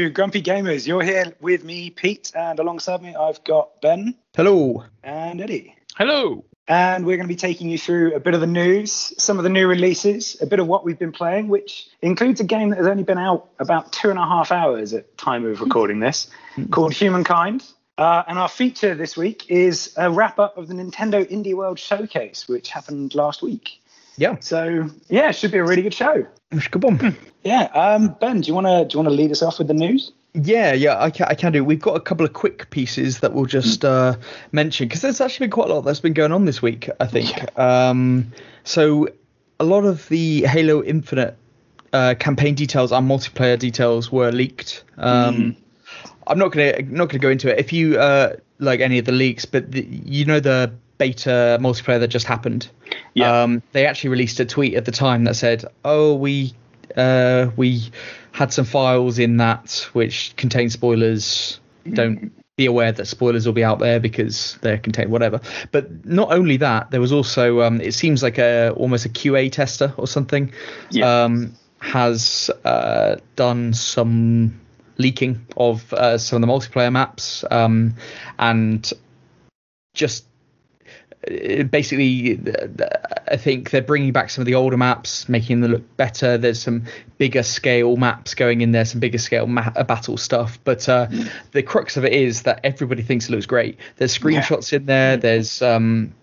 welcome to Grumpy Gamers. You're here with me, Pete, and alongside me, I've got Ben Hello. and Eddie. Hello. And we're going to be taking you through a bit of the news, some of the new releases, a bit of what we've been playing, which includes a game that has only been out about two and a half hours at time of recording this, called Humankind. Uh, and our feature this week is a wrap up of the Nintendo Indie World Showcase, which happened last week. Yeah. So yeah, it should be a really good show. Good. Yeah, um, Ben, do you want to do you want to lead us off with the news? Yeah, yeah, I can, I can do. We've got a couple of quick pieces that we'll just uh, mention because there's actually been quite a lot that's been going on this week. I think. Um, so a lot of the Halo Infinite uh, campaign details and multiplayer details were leaked. Um, I'm not gonna not gonna go into it. If you uh, like any of the leaks, but the, you know the beta multiplayer that just happened. Yeah. Um, they actually released a tweet at the time that said, "Oh, we uh, we had some files in that which contain spoilers. Don't be aware that spoilers will be out there because they're contained whatever." But not only that, there was also um, it seems like a almost a QA tester or something Yeah. um, has uh, done some leaking of uh, some of the multiplayer maps um, and just basically i think they're bringing back some of the older maps making them look better there's some bigger scale maps going in there some bigger scale ma- uh, battle stuff but uh, the crux of it is that everybody thinks it looks great there's screenshots in there there's um,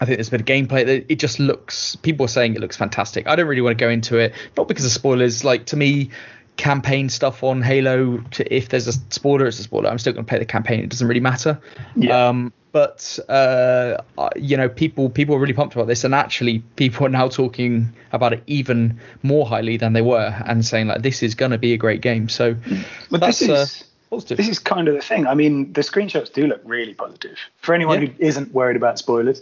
I think there's a bit of gameplay that it just looks. People are saying it looks fantastic. I don't really want to go into it, not because of spoilers. Like to me, campaign stuff on Halo. To, if there's a spoiler, it's a spoiler. I'm still going to play the campaign. It doesn't really matter. Yeah. Um, but uh, you know, people people are really pumped about this, and actually, people are now talking about it even more highly than they were, and saying like this is going to be a great game. So But that's this uh, is positive. this is kind of the thing. I mean, the screenshots do look really positive. For anyone Yeah. who isn't worried about spoilers,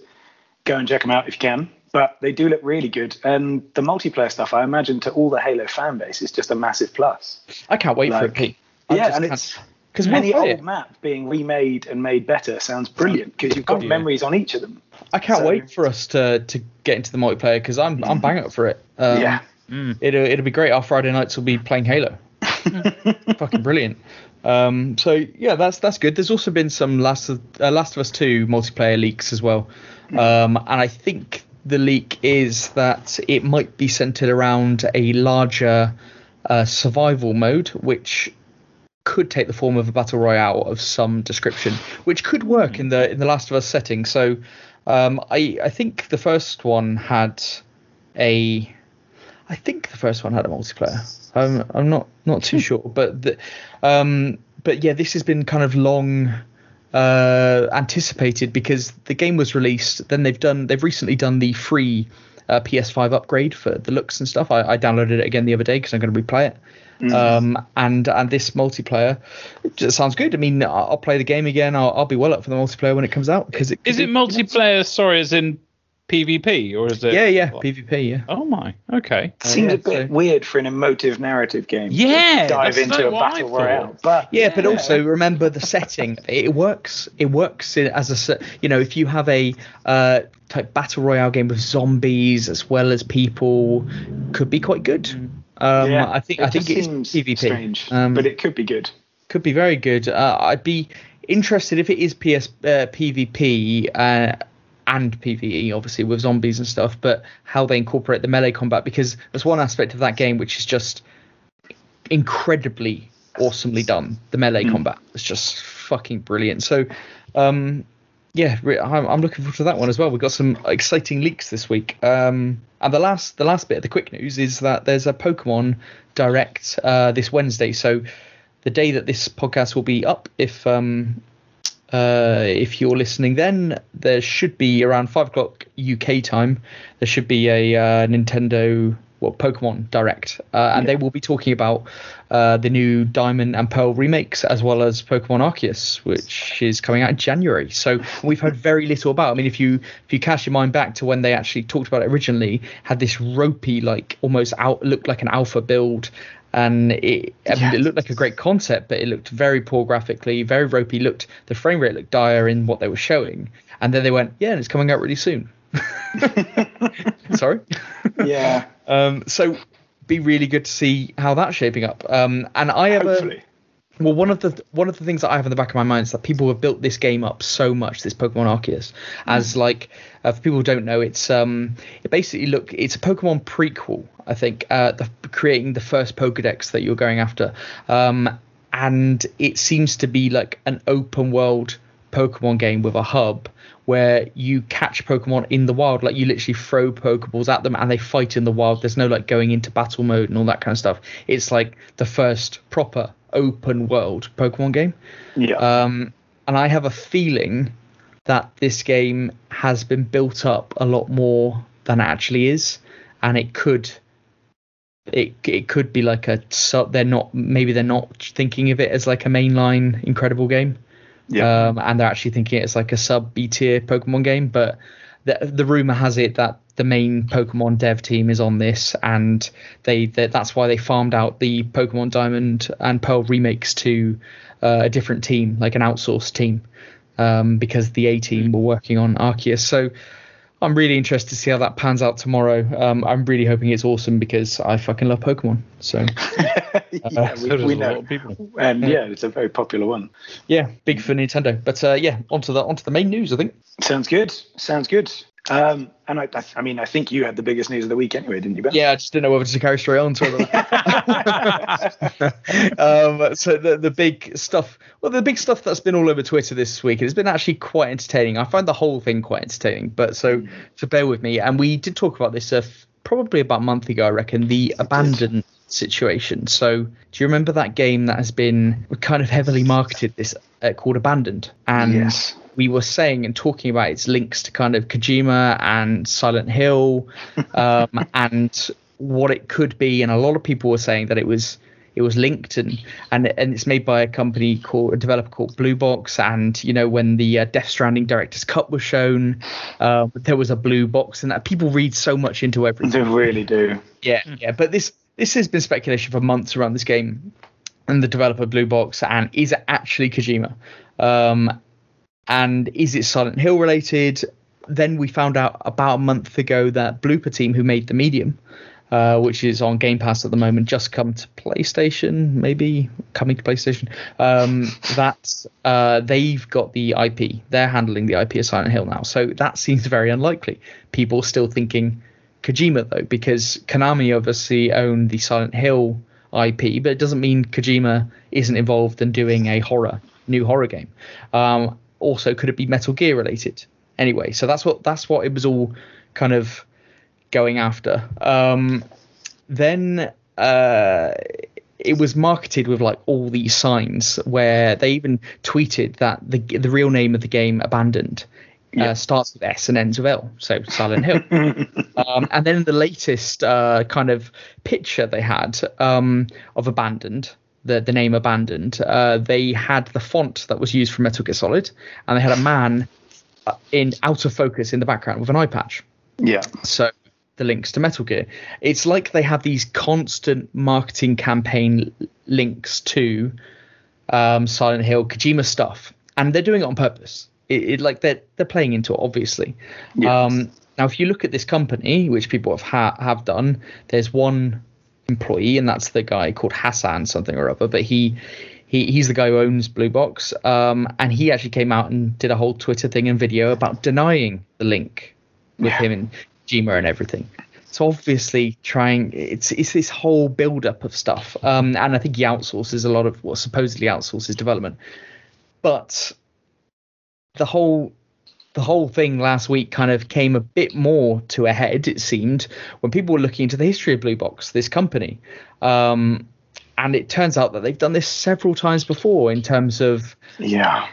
go and check them out if you can. But they do look really good, and the multiplayer stuff, I imagine, to all the Halo fan base is just a massive plus. I can't wait for it, Pete. I yeah, and can't- it's because any we'll old it. map being remade and made better sounds brilliant because you've got Oh, yeah. memories on each of them. I can't So- wait for us to to get into the multiplayer because I'm I'm banging up for it. Um, yeah. it'll it'll be great. Our Friday nights will be playing Halo. Fucking brilliant. Um, so yeah, that's that's good. There's also been some Last of uh, Last of Us Two multiplayer leaks as well, um, and I think the leak is that it might be centered around a larger uh, survival mode, which could take the form of a battle royale of some description, which could work in the in the Last of Us setting. So um, I I think the first one had a I think the first one had a multiplayer. I'm I'm not not too sure, but the, um but yeah, this has been kind of long uh anticipated because the game was released. Then they've done they've recently done the free uh, PS5 upgrade for the looks and stuff. I, I downloaded it again the other day because I'm going to replay it. Um, and and this multiplayer it just sounds good. I mean, I'll I'll play the game again. I'll, I'll be well up for the multiplayer when it comes out because it Is it multiplayer? Sorry, as in PvP, or is it? Yeah, yeah, PvP, yeah. Oh my. Okay. Seems yeah, a bit so- weird for an emotive narrative game. to Yeah, dive into like a battle royale. But Yeah, but also remember the setting. It works. It works as a you know if you have a uh, type battle royale game with zombies as well as people, could be quite good. Um, yeah, I think it I think it's PvP. strange, Um, but it could be good. could be very good. Uh, I'd be interested if it is PS uh, PvP uh, and PvE, obviously with zombies and stuff, but how they incorporate the melee combat because there's one aspect of that game which is just incredibly awesomely done. The melee combat is just fucking brilliant. So, um, yeah, I'm, I'm looking forward to that one as well. We've got some exciting leaks this week. Um, and the last the last bit of the quick news is that there's a Pokemon Direct uh, this Wednesday. So the day that this podcast will be up, if um, uh, if you're listening, then there should be around five o'clock UK time. There should be a uh, Nintendo well Pokemon Direct, uh, and they will be talking about uh, the new Diamond and Pearl remakes as well as Pokemon Arceus, which is coming out in January. So we've heard very little about. I mean, if you if you cast your mind back to when they actually talked about it originally, had this ropey like almost out looked like an alpha build and it, I mean, it looked like a great concept, but it looked very poor graphically, very ropey. Looked the frame rate looked dire in what they were showing, and then they went, yeah, and it's coming out really soon. Sorry. Yeah. Um, so be really good to see how that's shaping up. Um, and I have Hopefully. a well, one of the one of the things that I have in the back of my mind is that people have built this game up so much, this Pokemon Arceus, as like uh, for people who don't know, it's um it basically look it's a Pokemon prequel, I think, uh, the, creating the first Pokedex that you're going after, um, and it seems to be like an open world Pokemon game with a hub where you catch Pokemon in the wild. Like you literally throw Pokeballs at them and they fight in the wild. There's no like going into battle mode and all that kind of stuff. It's like the first proper open world Pokemon game. Yeah. Um, and I have a feeling that this game has been built up a lot more than it actually is, and it could. It, it could be like a sub. They're not maybe they're not thinking of it as like a mainline incredible game yeah. um, and they're actually thinking it's like a sub B tier Pokemon game. But the the rumor has it that the main Pokemon dev team is on this, and they, they that's why they farmed out the Pokemon Diamond and Pearl remakes to uh, a different team, like an outsourced team, um, because the A team were working on Arceus. So. I'm really interested to see how that pans out tomorrow. Um, I'm really hoping it's awesome because I fucking love Pokemon. So yeah, so we, does we know. lot of people. And yeah, it's a very popular one. yeah, big for Nintendo. But uh, yeah, onto the onto the main news. I think. Sounds good. Sounds good. Um, and I, I, I mean, I think you had the biggest news of the week anyway, didn't you, Ben? Yeah, I just didn't know whether to carry straight on to it. um, so the the big stuff, well, the big stuff that's been all over Twitter this week, it's been actually quite entertaining. I find the whole thing quite entertaining, but so so bear with me. And we did talk about this uh, probably about a month ago, I reckon. The abandoned situation. So do you remember that game that has been kind of heavily marketed this uh, called Abandoned? And Yes. We were saying and talking about its links to kind of Kojima and Silent Hill, um, and what it could be. And a lot of people were saying that it was it was linked and and and it's made by a company called a developer called Blue Box. And you know when the uh, Death Stranding director's cut was shown, uh, there was a blue box, and that people read so much into everything. They really do. Yeah, yeah. But this this has been speculation for months around this game and the developer Blue Box, and is it actually Kojima? Um, and is it Silent Hill related? Then we found out about a month ago that Bloober Team, who made the Medium, uh, which is on Game Pass at the moment, just come to PlayStation, maybe coming to PlayStation. Um, that uh, they've got the IP, they're handling the IP of Silent Hill now. So that seems very unlikely. People still thinking Kojima though, because Konami obviously own the Silent Hill IP, but it doesn't mean Kojima isn't involved in doing a horror new horror game. Um, also, could it be Metal Gear related? Anyway, so that's what that's what it was all kind of going after. Um, then uh, it was marketed with like all these signs where they even tweeted that the the real name of the game, Abandoned, Yeah. uh, starts with S and ends with L, so Silent Hill. um, and then the latest uh, kind of picture they had um, of Abandoned, the the name Abandoned, uh, they had the font that was used for Metal Gear Solid, and they had a man uh, in out of focus in the background with an eye patch. Yeah. So the links to Metal Gear. It's like they have these constant marketing campaign links to um, Silent Hill, Kojima stuff, and they're doing it on purpose. It, it like they're they're playing into it, obviously. Yeah. Um, now, if you look at this company, which people have ha- have done, there's one employee, and that's the guy called Hassan something or other. But he he he's the guy who owns Blue Box, um, and he actually came out and did a whole Twitter thing and video about denying the link with Yeah. him and Jima and everything. So obviously trying it's it's this whole build up of stuff. Um, and I think he outsources a lot of well supposedly outsources development. But the whole the whole thing last week kind of came a bit more to a head, it seemed, when people were looking into the history of Blue Box, this company. Um, and it turns out that they've done this several times before in terms of Yeah.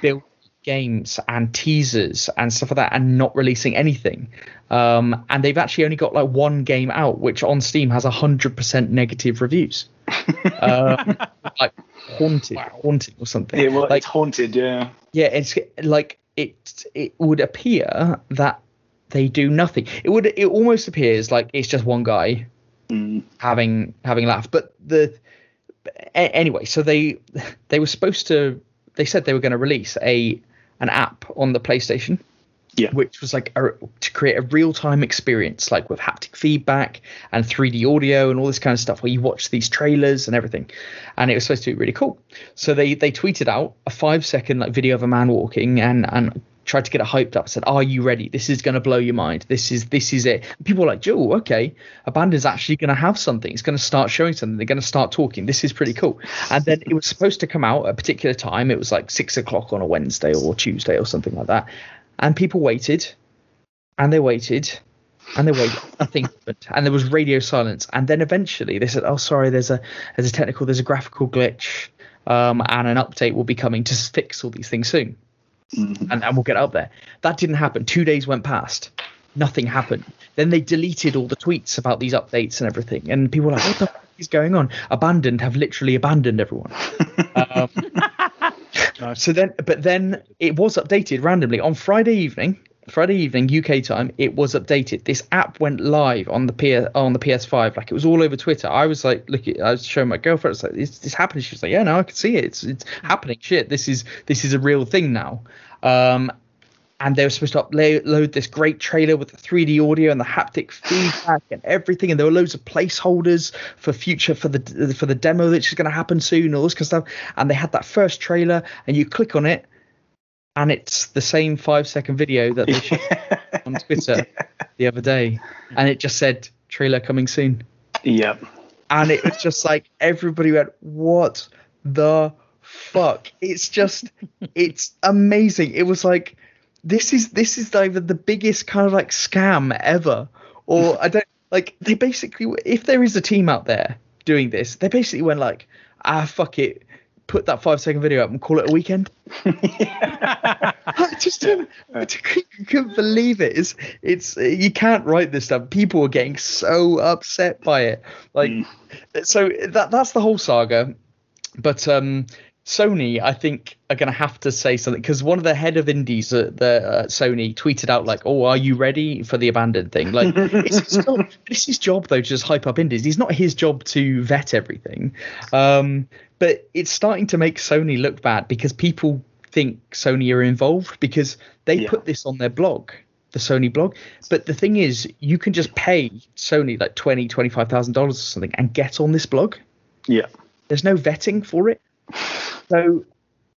games and teasers and stuff like that and not releasing anything. Um, and they've actually only got like one game out, which on Steam has 100% negative reviews. um, like haunted, haunted or something. Yeah, well, like, it's haunted. Yeah. yeah, it's like it. It would appear that they do nothing. It would. It almost appears like it's just one guy Mm. having having a laugh. But the a- anyway, so they they were supposed to. They said they were going to release a an app on the PlayStation Yeah. which was like a, to create a real time experience, like with haptic feedback and 3D audio and all this kind of stuff, where you watch these trailers and everything. And it was supposed to be really cool. So they they tweeted out a five second like video of a man walking and and tried to get it hyped up. Said, "Are you ready? This is going to blow your mind. This is this is it." And people were like, "Joe, okay, a band is actually going to have something. It's going to start showing something. They're going to start talking. This is pretty cool." And then it was supposed to come out at a particular time. It was like six o'clock on a Wednesday or Tuesday or something like that. And people waited, and they waited, and they waited. Nothing happened, and there was radio silence. And then eventually they said, "Oh, sorry, there's a there's a technical, there's a graphical glitch." Um, and an update will be coming to fix all these things soon and, and we'll get up there. That didn't happen. Two days went past. Nothing happened. Then they deleted all the tweets about these updates and everything. And people were like, what the fuck is going on? Abandoned have literally abandoned everyone. um, so then, but then it was updated randomly on Friday evening. Friday evening UK time, it was updated. This app went live on the P- on the PS5, like it was all over Twitter. I was like, look, I was showing my girlfriend, it's like, is this happening? She was like, yeah, no, I can see it. It's it's happening. Shit, this is this is a real thing now. Um, and they were supposed to upload this great trailer with the 3D audio and the haptic feedback and everything. And there were loads of placeholders for future for the for the demo that's just going to happen soon, all this kind of stuff. And they had that first trailer, and you click on it, and it's the same five second video that they showed on Twitter the other day, and it just said trailer coming soon. Yep. And it was just like everybody went, "What the fuck?" It's just, it's amazing. It was like this is this is either the biggest kind of like scam ever, or I don't like they basically if there is a team out there doing this, they basically went like, ah fuck it, put that five second video up and call it a weekend. I just didn't, I couldn't believe it. It's it's you can't write this stuff. People are getting so upset by it. Like so that that's the whole saga. But um Sony, I think, are going to have to say something because one of the head of indies at the uh, Sony tweeted out like, "Oh, are you ready for the abandoned thing?" Like, it's his job, it's his job though to just hype up indies. It's not his job to vet everything. Um, but it's starting to make Sony look bad because people think Sony are involved because they Yeah. put this on their blog, the Sony blog. But the thing is, you can just pay Sony like twenty, twenty-five thousand dollars or something and get on this blog. Yeah. There's no vetting for it. So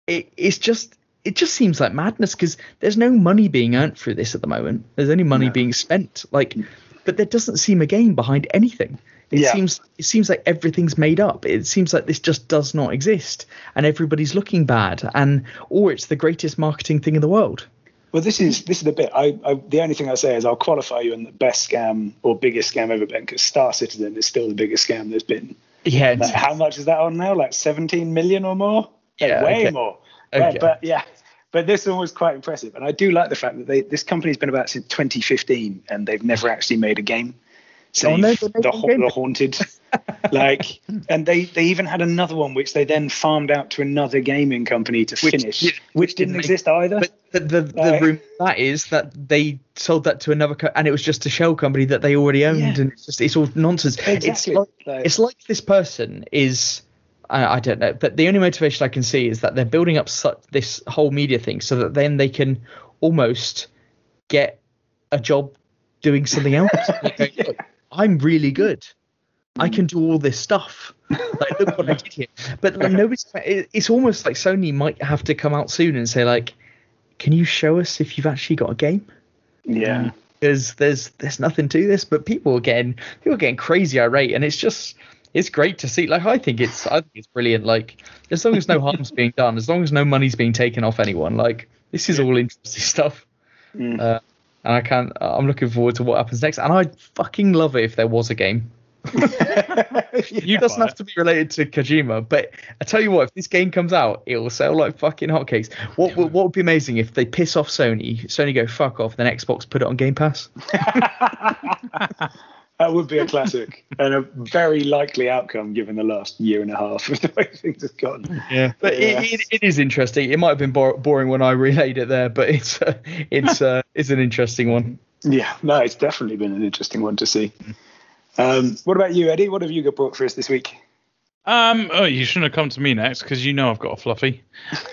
it, it's just it just seems like madness because there's no money being earned through this at the moment. There's only money No. being spent. Like, but there doesn't seem a game behind anything. It Yeah. seems it seems like everything's made up. It seems like this just does not exist, and everybody's looking bad, and or it's the greatest marketing thing in the world. Well, this is this is the bit. I, I the only thing I say is I'll qualify you on the best scam or biggest scam ever been because Star Citizen is still the biggest scam there's been. Yeah, Like, how much is that on now? Like 17 million or more? Yeah, way okay. more. Okay. Right, but yeah, but this one was quite impressive, and I do like the fact that they this company's been about since 2015 and they've never actually made a game. So Oh, no, the, Ha- the haunted, like, and they they even had another one which they then farmed out to another gaming company to Which finish, did- which didn't didn't make- exist either. But the the, the room that is that they sold that to another co- and it was just a shell company that they already owned Yeah. and it's just it's all nonsense. It's Exactly. like, Like- it's like this person is I, I don't know, but the only motivation I can see is that they're building up such, this whole media thing so that then they can almost get a job doing something else. Like, going, "Look, I'm really good. I can do all this stuff. Like, look what I did here. But like, nobody's. It's almost like Sony might have to come out soon and say like, "Can you show us if you've actually got a game?" yeah. Because there's there's nothing to this. But people are getting people are getting crazy irate, and it's just it's great to see. Like I think it's I think it's brilliant. Like as long as no harm's being done, as long as no money's being taken off anyone, like this is all interesting stuff. Mm. Uh, and I can't. I'm looking forward to what happens next. And I'd fucking love it if there was a game. You It doesn't have to be related to Kojima, but I tell you what, if this game comes out, it will sell like fucking hotcakes. What would what would be amazing if they piss off Sony, Sony go fuck off, then Xbox put it on Game Pass? That would be a classic and a very likely outcome given the last year and a half of the way things have gone. Yeah, but Yeah. It, it, it is interesting. It might have been bor- boring when I relayed it there, but it's uh, it's uh, it's an interesting one. Yeah, no, it's definitely been an interesting one to see. Um, what about you, Eddie? What have you got brought for us this week? Um, oh, you shouldn't have come to me next because you know I've got a fluffy.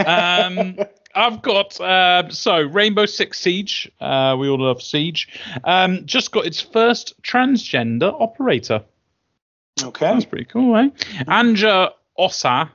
Um, I've got uh, so Rainbow Six Siege. Uh, we all love Siege. Um, just got its first transgender operator. Okay. That's pretty cool, eh? Anja Osa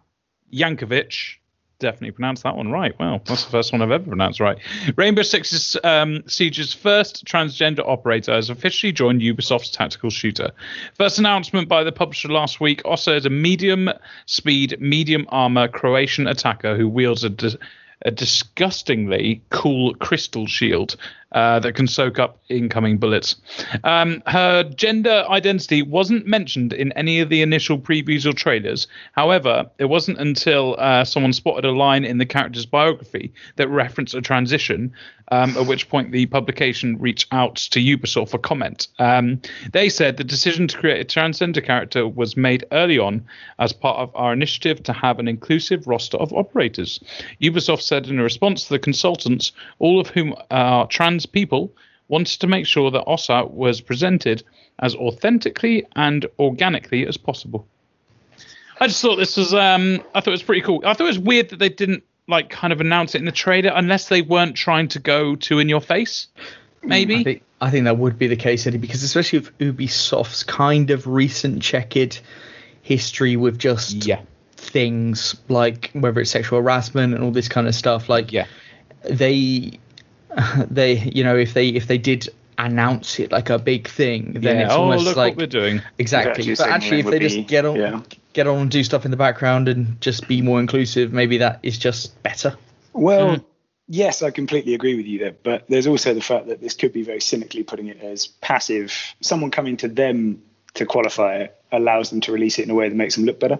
Jankovic. Definitely pronounced that one right. Well, that's the first one I've ever pronounced right. Rainbow Six um, Siege's first transgender operator has officially joined Ubisoft's tactical shooter. First announcement by the publisher last week Osa is a medium speed, medium armor Croatian attacker who wields a, dis- a disgustingly cool crystal shield uh, that can soak up incoming bullets. Um, her gender identity wasn't mentioned in any of the initial previews or trailers. However, it wasn't until uh, someone spotted a line in the character's biography that referenced a transition, um, at which point the publication reached out to Ubisoft for comment. Um, they said the decision to create a transgender character was made early on as part of our initiative to have an inclusive roster of operators. Ubisoft said in a response to the consultants, all of whom are trans people, wanted to make sure that OSA was presented as authentically and organically as possible. I just thought this was um I thought it was pretty cool. I thought it was weird that they didn't like kind of announce it in the trailer unless they weren't trying to go too in your face. Maybe. I think, I think that would be the case, Eddie, because especially with Ubisoft's kind of recent checkered history with just yeah. things like whether it's sexual harassment and all this kind of stuff, like Yeah. they they you know if they if they did announce it like a big thing, then yeah. it's oh, almost look like what we're doing. exactly. Actually But actually, if they would just be- get on yeah. get on and do stuff in the background and just be more inclusive, maybe that is just better. Well, hmm. yes, I completely agree with you there. But there's also the fact that this could be very cynically putting it as passive. Someone coming to them to qualify it allows them to release it in a way that makes them look better.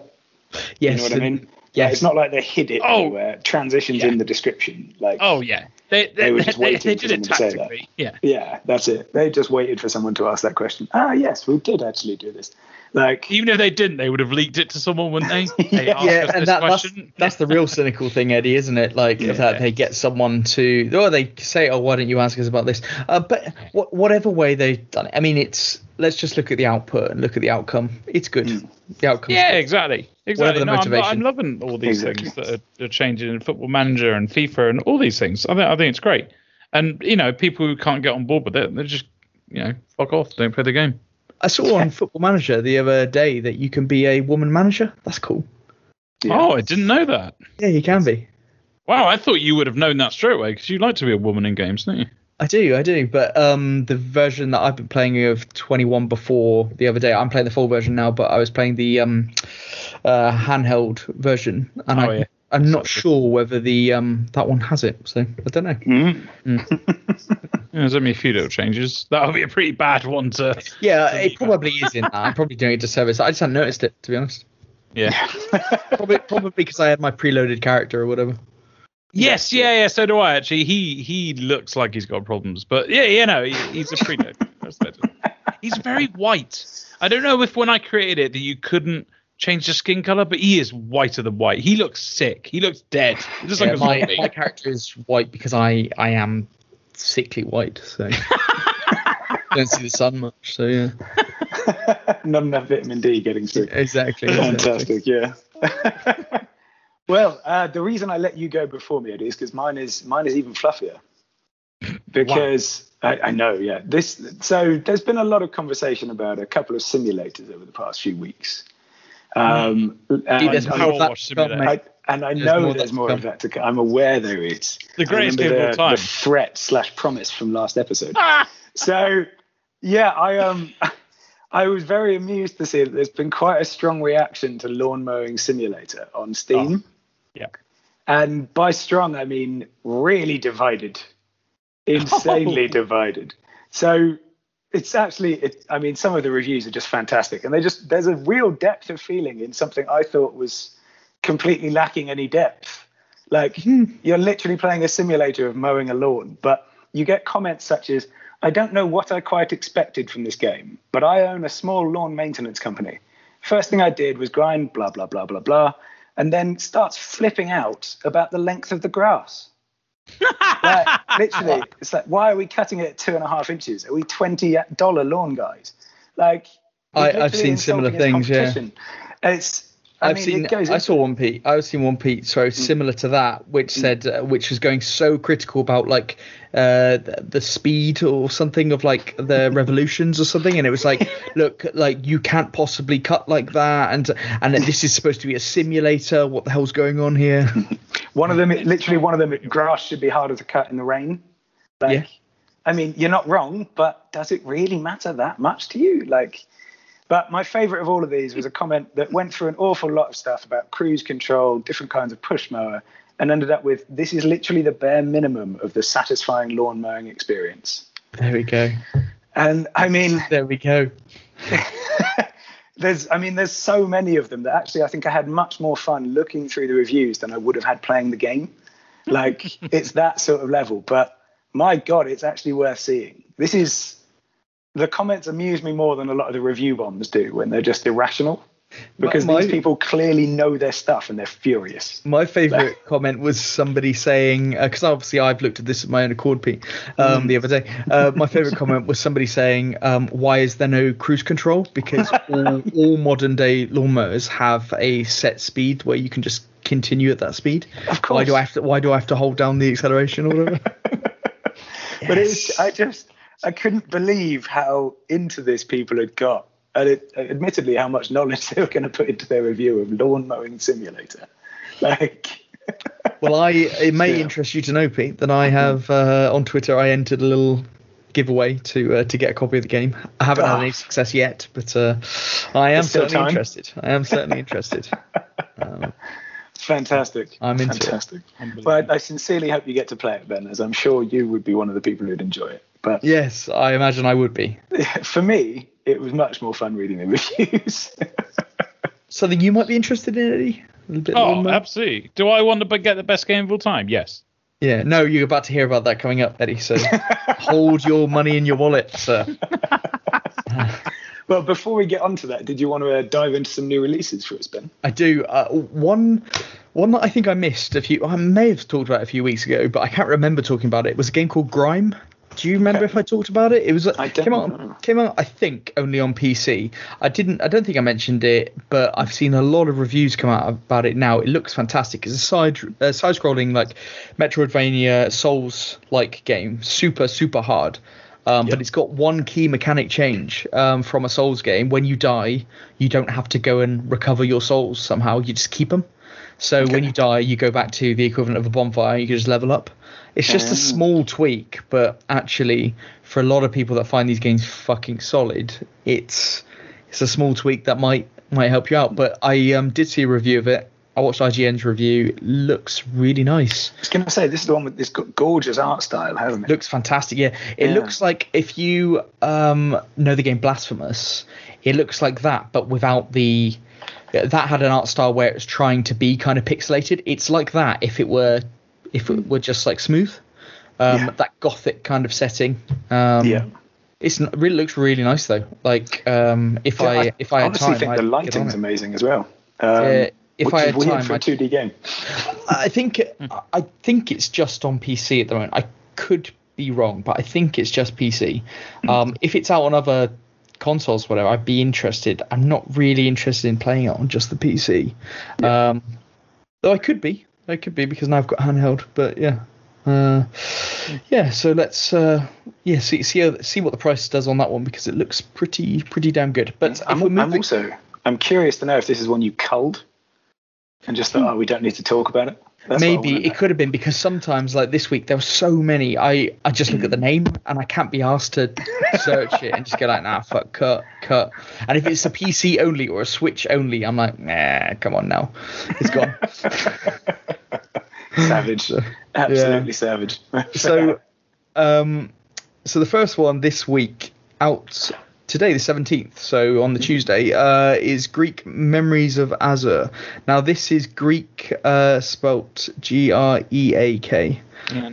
Yes, you know what I mean? Like, it's not like they hid it Oh. anywhere. Transitions Yeah. in the description. Like, Oh yeah. They they, They were they, just they, waiting for did it someone to say that. tactically. Yeah. yeah, that's it. They just waited for someone to ask that question. Ah, yes, we did actually do this. Like, Even if they didn't, they would have leaked it to someone, wouldn't they? Hey, Yeah, yeah, and that, that's that's the real cynical thing, Eddie, isn't it? Like Yeah. that they get someone to, or they say, "Oh, why don't you ask us about this?" Uh, but wh- whatever way they've done it, I mean, it's let's just look at the output and look at the outcome. It's good. The outcome. Yeah, exactly. Exactly. the No, I'm. I'm loving all these Exactly. things that are, are changing in Football Manager and FIFA and all these things. I think I think it's great. And you know, people who can't get on board with it, they're just you know fuck off. Don't play the game. I saw on Football Manager the other day that you can be a woman manager. That's cool. yeah. Oh, I didn't know that. Yeah, you can be. Wow, I thought you would have known that straight away because you like to be a woman in games, don't you? I do, I do. But um, the version that I've been playing of 21 before the other day, I'm playing the full version now, but I was playing the um, uh, handheld version, and Oh, I, yeah. I'm not sure whether the um, that one has it. So I don't know. Mm. Yeah, there's only a few little changes. That would be a pretty bad one to. Yeah, it probably is in that. I'm probably doing it to service. I just hadn't noticed it, to be honest. Yeah. Probably, probably because I had my preloaded character or whatever. Yes, yeah, yeah. So do I. Actually, he he looks like he's got problems, but yeah, you know, he, he's a preload. he's very white. I don't know if when I created it that you couldn't change the skin color, but he is whiter than white. He looks sick. He looks dead. He looks like Yeah, a my, my character is white because I I am sickly white, so don't see the sun much. So yeah, Not enough vitamin D getting through. exactly. exactly. Fantastic, yeah. well, uh, the reason I let you go before me, Eddie, is because mine is mine is even fluffier. Because I, I know, yeah. This so there's been a lot of conversation about a couple of simulators over the past few weeks. Um, and, there's I- more of that Watch to come, mate. I, and I There's know more there's more come. of that to come. I'm aware there is. The greatest I remember game of all time. The threat slash promise from last episode. Ah! so yeah, I um I was very amused to see that there's been quite a strong reaction to Lawn Mowing Simulator on Steam. yeah. And by strong I mean really divided. Insanely Oh. divided. So it's actually it, I mean some of the reviews are just fantastic and they just there's a real depth of feeling in something I thought was completely lacking any depth. Like hmm. you're literally playing a simulator of mowing a lawn, but you get comments such as, I don't know what I quite expected from this game, but I own a small lawn maintenance company. First thing I did was grind blah, blah, blah, blah, blah, and then starts flipping out about the length of the grass. Like, literally, it's like, why are we cutting it at two and a half inches? Are we $20 lawn guys? Like, I, I've seen similar things, yeah. It's I I've mean, seen. I into- saw one Pete. I've seen one Pete. So similar to that, which said, uh, which was going so critical about like uh, the, the speed or something of like the revolutions or something, and it was like, look, like you can't possibly cut like that, and and this is supposed to be a simulator. What the hell's going on here? One of them, literally, one of them, grass should be harder to cut in the rain. Like, Yeah. I mean, you're not wrong, but does it really matter that much to you? Like, but my favorite of all of these was a comment that went through an awful lot of stuff about cruise control, different kinds of push mower, and ended up with this is literally the bare minimum of the satisfying lawn mowing experience. There we go. And I mean, There we go. there's I mean, there's so many of them that actually I think I had much more fun looking through the reviews than I would have had playing the game. Like it's that sort of level. But my God, it's actually worth seeing. This is the comments amuse me more than a lot of the review bombs do when they're just irrational. Because My- these people clearly know their stuff and they're furious. My favourite comment was somebody saying, because obviously I've looked at this at my own accord, Pete, um, the other day. Uh, my favourite comment was somebody saying, um, "Why is there no cruise control? Because all, all modern day lawnmowers have a set speed where you can just continue at that speed. Of Why do. I have to? Why do I have to hold down the acceleration or whatever? But it was, I just I couldn't believe how into this people had got, and it, admittedly how much knowledge they were going to put into their review of lawn mowing simulator. Like, Well, I it may Yeah. interest you to know, Pete, that I have uh, on Twitter. I entered a little giveaway to uh, to get a copy of the game. I haven't had Ah. any success yet, but uh, I am still certainly time. interested. I am certainly interested. Um, fantastic. I'm into it. fantastic. But I sincerely hope you get to play it, Ben, as I'm sure you would be one of the people who'd enjoy it. But yes, I imagine I would be. for me, it was much more fun reading the reviews. Something you might be interested in, Eddie? A little bit Oh, lawnmower? absolutely. Do I want to get the best game of all time? Yes. Yeah, no, you're about to hear about that coming up, Eddie. So hold your money in your wallet, sir. well, before we get onto that, did you want to uh, dive into some new releases for us, Ben? I do. Uh, one, one that I think I missed a few. I may have talked about a few weeks ago, but I can't remember talking about it. It was a game called Grime. Do you remember Okay. if I talked about it? It was I came out know. came out I think only on PC. I didn't I don't think I mentioned it, but I've seen a lot of reviews come out about it now. It looks fantastic. It's a side uh, side scrolling like Metroidvania Souls like game, super super hard. Um, But it's got one key mechanic change um, from a Souls game. When you die, you don't have to go and recover your souls somehow. You just keep them. So when you die, you go back to the equivalent of a bonfire. You can just level up. It's just a Um. small tweak, but actually, for a lot of people that find these games fucking solid, it's it's a small tweak that might might help you out. But I um, did see a review of it. I watched IGN's review. It looks really nice. I was going to say, this is the one with this gorgeous art style, hasn't it? Looks fantastic. Yeah, it Yeah. looks like if you um, know the game Blasphemous, it looks like that, but without the. That had an art style where it's trying to be kind of pixelated. It's like that if it were, if it were just like smooth. Um, Yeah. That gothic kind of setting. Um, yeah. It's n- really looks really nice though. Like um, if Yeah, I if I had honestly time, think I'd the lighting's amazing as well. Um, Yeah, if which I is had weird time, for a I'd- 2D game. I think I think it's just on PC at the moment. I could be wrong, but I think it's just PC. Um, if it's out on other consoles, whatever, I'd be interested. I'm not really interested in playing it on just the PC. Um, though I could be, I could be because now I've got handheld. But yeah, uh, yeah. So let's uh, yeah see see see what the price does on that one because it looks pretty pretty damn good. But I'm, we're I'm also I'm curious to know if this is one you culled and just thought, oh, we don't need to talk about it. That's Maybe it could have been because sometimes, like this week, there were so many. I I just look at the name and I can't be asked to search it and just go like, nah, fuck, cut, cut. And if it's a PC only or a Switch only, I'm like, nah, come on now, it's gone. savage, absolutely savage. so, um, so the first one this week out today, the 17th, so on the Tuesday, uh, is Greak Memories of Azur. Now, this is Greak uh, spelt G R E A K.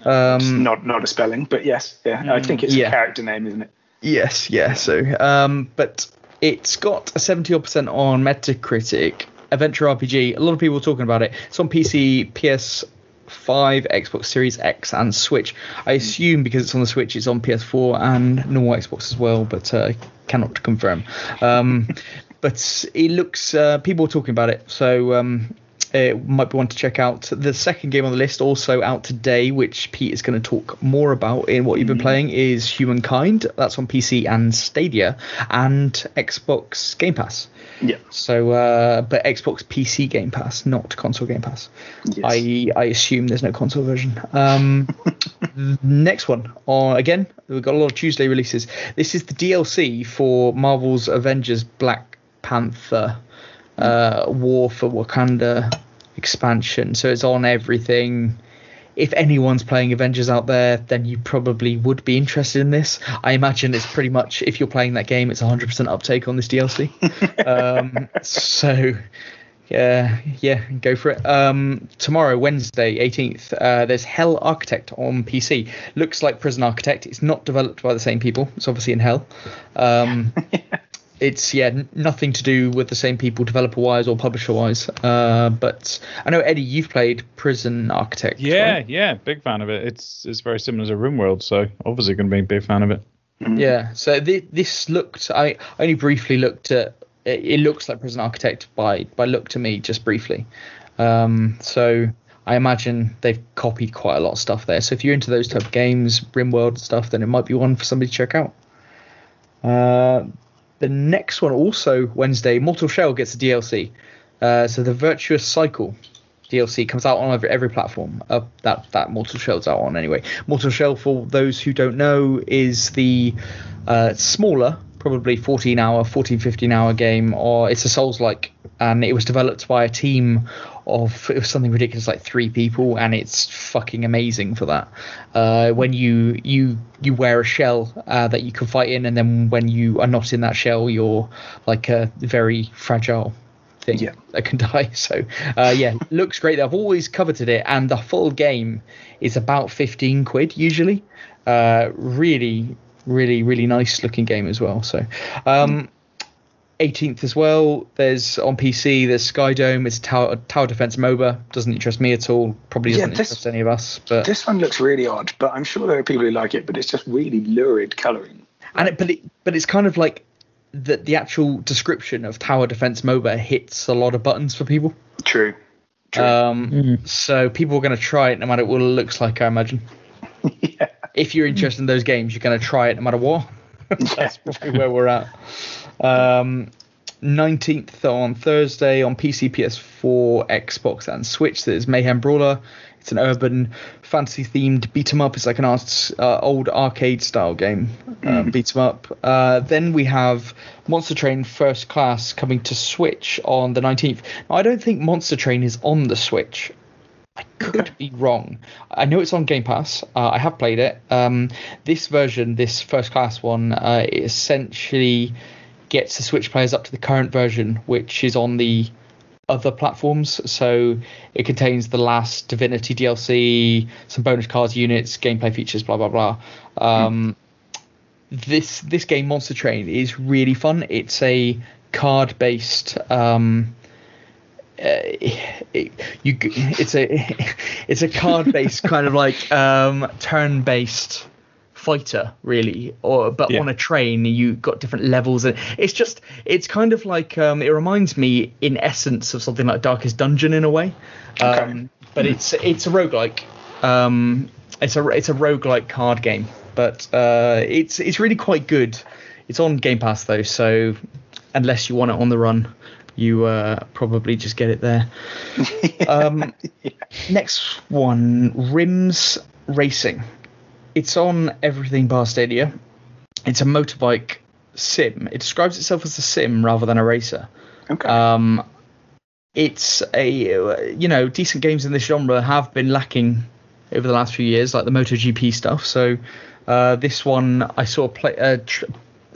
Um, not not a spelling, but yes, yeah. I think it's Yeah. a character name, isn't it? Yes, yeah. So, um, but it's got a 70 odd percent on Metacritic. Adventure RPG. A lot of people are talking about it. It's on PC, PS, 5, Xbox Series X, and Switch. I assume because it's on the Switch, it's on PS4 and normal Xbox as well, but uh, cannot confirm. Um, but it looks uh, people are talking about it, so um, it might be one to check out. The second game on the list, also out today, which Pete is going to talk more about in what you've been playing, is Humankind. That's on PC and Stadia and Xbox Game Pass. Yeah. So, uh, but Xbox PC Game Pass, not console Game Pass. Yes. I I assume there's no console version. Um, next one, uh, again, we've got a lot of Tuesday releases. This is the DLC for Marvel's Avengers Black Panther uh, War for Wakanda expansion. So it's on everything. If anyone's playing Avengers out there, then you probably would be interested in this. I imagine it's pretty much if you're playing that game, it's 100% uptake on this DLC. um, so yeah, yeah, go for it. Um, tomorrow, Wednesday, 18th, uh, there's Hell Architect on PC. Looks like Prison Architect. It's not developed by the same people. It's obviously in Hell. Um, it's yeah, nothing to do with the same people, developer wise or publisher wise. Uh, but I know Eddie, you've played Prison Architect. Yeah, right? yeah, big fan of it. It's it's very similar to RimWorld, so obviously going to be a big fan of it. Yeah. So th- this looked. I only briefly looked at. It, it looks like Prison Architect by by look to me, just briefly. Um, so I imagine they've copied quite a lot of stuff there. So if you're into those type of games, RimWorld stuff, then it might be one for somebody to check out. Uh, the next one also Wednesday, Mortal Shell gets a DLC. Uh, so the Virtuous Cycle DLC comes out on every, every platform. Uh, that that Mortal Shell's out on anyway. Mortal Shell, for those who don't know, is the uh, smaller, probably 14 hour, 14 15 hour game, or it's a Souls like, and it was developed by a team of it was something ridiculous like three people, and it's fucking amazing for that. Uh, when you you you wear a shell uh, that you can fight in, and then when you are not in that shell, you're like a very fragile thing Yeah. that can die. So uh, yeah, looks great. I've always coveted it, and the full game is about 15 quid usually. Uh, really, really, really nice looking game as well. So. Um, 18th as well. There's on PC. There's Skydome. It's tower, tower defense MOBA. Doesn't interest me at all. Probably doesn't this- interest any of us. But This one looks really odd, but I'm sure there are people who like it. But it's just really lurid colouring. and it, but it, but it's kind of like that the actual description of tower defense MOBA hits a lot of buttons for people. True. True. Um, So people are going to try it no matter what it looks like, I imagine. yeah. If you're interested in those games, you're going to try it no matter what. That's probably where we're at. Um, 19th on Thursday on PC, PS4, Xbox, and Switch. There's Mayhem Brawler. It's an urban fantasy themed beat 'em up. It's like an art, uh, old arcade style game, um, beat 'em up. Uh, then we have Monster Train First Class coming to Switch on the 19th. Now, I don't think Monster Train is on the Switch. I could be wrong. I know it's on Game Pass. Uh, I have played it. Um, this version, this first class one, uh, essentially gets the Switch players up to the current version, which is on the other platforms. So it contains the last Divinity DLC, some bonus cards, units, gameplay features, blah blah blah. Um, This this game, Monster Train, is really fun. It's a card based. Um, it, you it's a it's a card based kind of like um turn based fighter really. Or but Yeah. on a train you got different levels. And it's just it's kind of like um it reminds me in essence of something like darkest dungeon in a way. Um but it's it's a roguelike. Um it's a it's a roguelike card game. But uh it's it's really quite good. It's on game pass though so unless you want it on the run you uh probably just get it there. Um next one rims racing. It's on everything bar stadia. It's a motorbike sim. It describes itself as a sim rather than a racer. Okay. um, it's a uh, you know decent games in this genre have been lacking over the last few years, like the MotoGP stuff. So uh, this one I saw play, a, tr-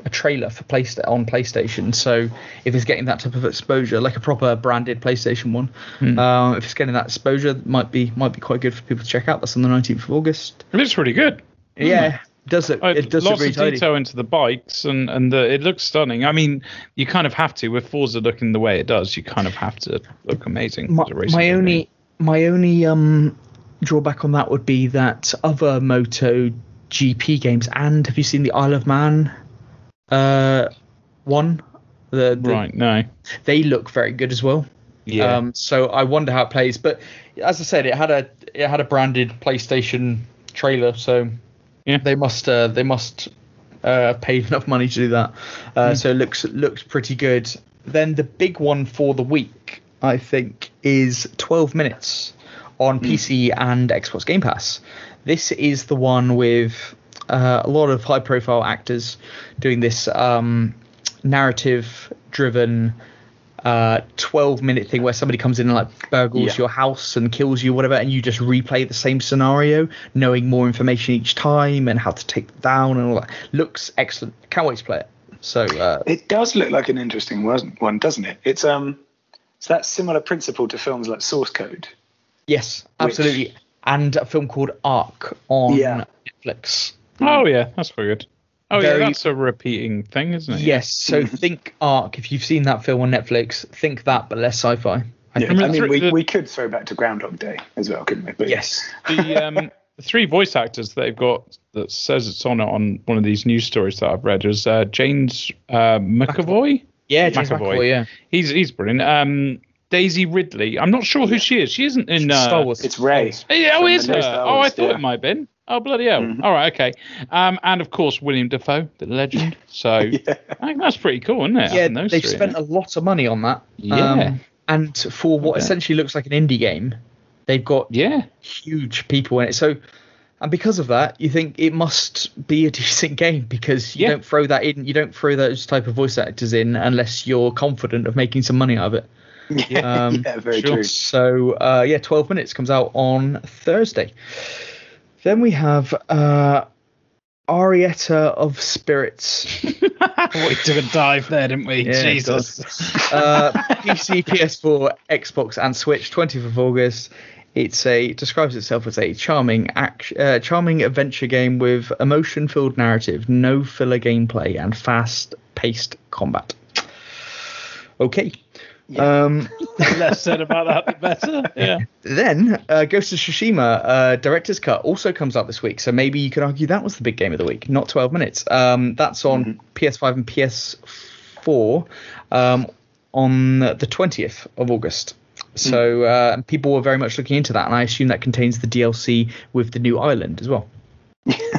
a trailer for Playsta- on PlayStation. So if it's getting that type of exposure, like a proper branded PlayStation one, uh, if it's getting that exposure, it might be might be quite good for people to check out. That's on the 19th of August. It looks really good. Yeah, it does look Uh, it does look lots really of tidy. detail into the bikes and and the, it looks stunning. I mean, you kind of have to with Forza looking the way it does. You kind of have to look amazing. my, as a my game. only my only um drawback on that would be that other Moto GP games, and have you seen the Isle of Man uh, one? The, the, Right, no. They look very good as well. Yeah. Um, so I wonder how it plays. But as I said, it had a it had a branded PlayStation trailer, so Yeah. they must uh, they must uh, paid enough money to do that. Uh, Hmm. So it looks looks pretty good. Then the big one for the week, I think, is 12 minutes on PC and Xbox Game Pass. This is the one with uh, a lot of high profile actors doing this um, narrative driven uh 12 minute thing where somebody comes in and like burgles Yeah. your house and kills you whatever and you just replay the same scenario knowing more information each time and how to take them down and all that looks excellent can't wait to play it so uh It does look like an interesting one, one, doesn't it? It's um, it's that similar principle to films like Source Code. yes Which- absolutely and a film called ARQ on Yeah. netflix Oh yeah, that's very good. Oh Very- yeah, that's a repeating thing, isn't it? yes so think ARQ if you've seen that film on netflix think that but less sci-fi I Yeah, think I mean, we, the- we could throw back to Groundhog Day as well, couldn't we? But yes the um, the three voice actors that they've got that says it's on it on one of these news stories that I've read is uh, James uh, McAvoy. yeah James McAvoy. McAvoy, yeah He's he's brilliant. Um, Daisy Ridley. I'm not sure who she is. She isn't in uh, Star Wars It's Rey. Oh, is her? Oh, I thought yeah. it might have been. Oh, bloody hell. All right, okay. Um, and of course, William Dafoe, the legend. So I think that's pretty cool, isn't it? yeah, they've three spent a lot of money on that. Yeah. Um, and for what Okay. essentially looks like an indie game, they've got Yeah. huge people in it. So, and because of that, you think it must be a decent game because you Yeah. don't throw that in, you don't throw those type of voice actors in unless you're confident of making some money out of it. Yeah, Um, yeah very sure. true. So, uh, yeah, 12 minutes comes out on Thursday. Then we have uh, Arietta of Spirits. we took a dive there, didn't we? Yeah, Jesus. uh, PC, PS4, Xbox, and Switch, 20th of August. It's a it describes itself as a charming act, uh, charming adventure game with emotion-filled narrative, no filler gameplay, and fast-paced combat. Okay. Um, Less said about that, the better. Yeah. then uh, Ghost of Tsushima uh, Director's Cut also comes out this week, so maybe you could argue that was the big game of the week, not 12 minutes. Um, that's on PS5 and PS4 um, on the 20th of August. So uh, people were very much looking into that, and I assume that contains the DLC with the new island as well.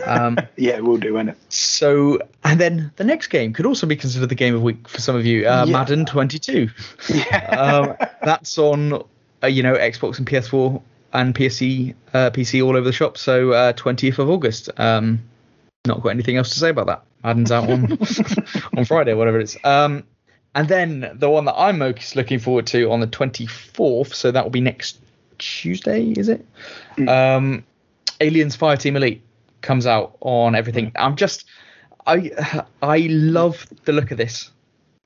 Um, Yeah, we'll do, it? so, and then the next game could also be considered the game of the week for some of you, uh, Yeah. Madden 22 um, that's on uh, you know Xbox and PS4 and PC uh, PC all over the shop. So uh, 20th of August. Um, not got anything else to say about that. Madden's out on on Friday, whatever it is. Um, and then the one that I'm most looking forward to on the 24th. So that will be next Tuesday, is it? Um, Aliens Fireteam Elite comes out on everything. I'm just I I love the look of this.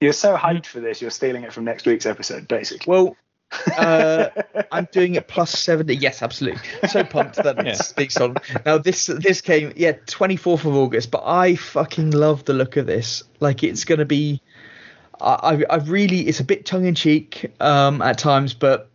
You're so hyped for this, you're stealing it from next week's episode, basically. Well, uh, I'm doing it plus seventy. Yes, absolutely. So pumped that Yeah. it speaks on. Now this this came yeah 24th of August, but I fucking love the look of this. Like it's gonna be. I I I really it's a bit tongue in cheek um at times, but.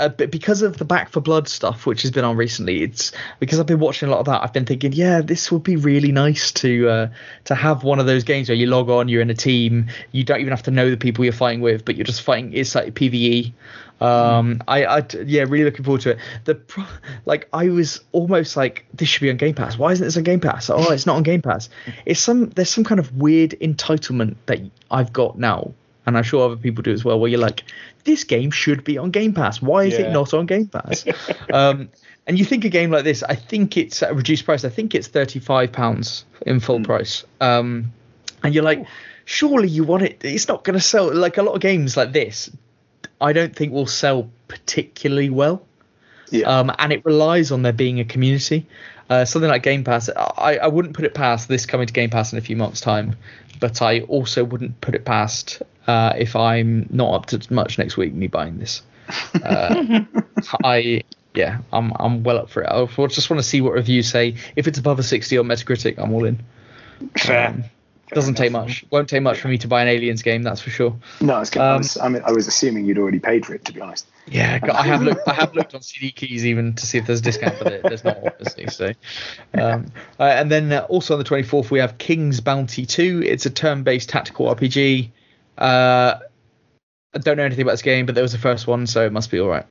Uh, but because of the Back 4 Blood stuff, which has been on recently, it's because I've been watching a lot of that. I've been thinking, yeah, this would be really nice to uh, to have one of those games where you log on, you're in a team, you don't even have to know the people you're fighting with, but you're just fighting. It's like PVE. Um, I, I, yeah, really looking forward to it. The pro- like, I was almost like, this should be on Game Pass. Why isn't this on Game Pass? Oh, it's not on Game Pass. It's some there's some kind of weird entitlement that I've got now, and I'm sure other people do as well. Where you're like, this game should be on Game Pass. Why is Yeah. it not on Game Pass? um, and you think a game like this, I think it's at a reduced price. I think it's thirty five pounds in full price. Um, and you're like, surely you want it. It's not going to sell like a lot of games like this. I don't think will sell particularly well. Yeah. Um, and it relies on there being a community. Uh, something like Game Pass, I, I wouldn't put it past this coming to Game Pass in a few months' time, but I also wouldn't put it past uh, if I'm not up to much next week me buying this. Uh, I yeah, I'm I'm well up for it. I just want to see what reviews say. If it's above a 60 on Metacritic, I'm all in. Fair. Um, Doesn't take much. Won't take much for me to buy an Aliens game, that's for sure. No, I was, gonna, I, Um, was, I, mean, I was assuming you'd already paid for it, to be honest. Yeah, I have looked. I have looked on CD keys even to see if there's a discount, but it, there's not obviously. So, um, uh, and then uh, also on the 24th we have King's Bounty 2. It's a turn-based tactical RPG. Uh, I don't know anything about this game, but there was the first one, so it must be all right.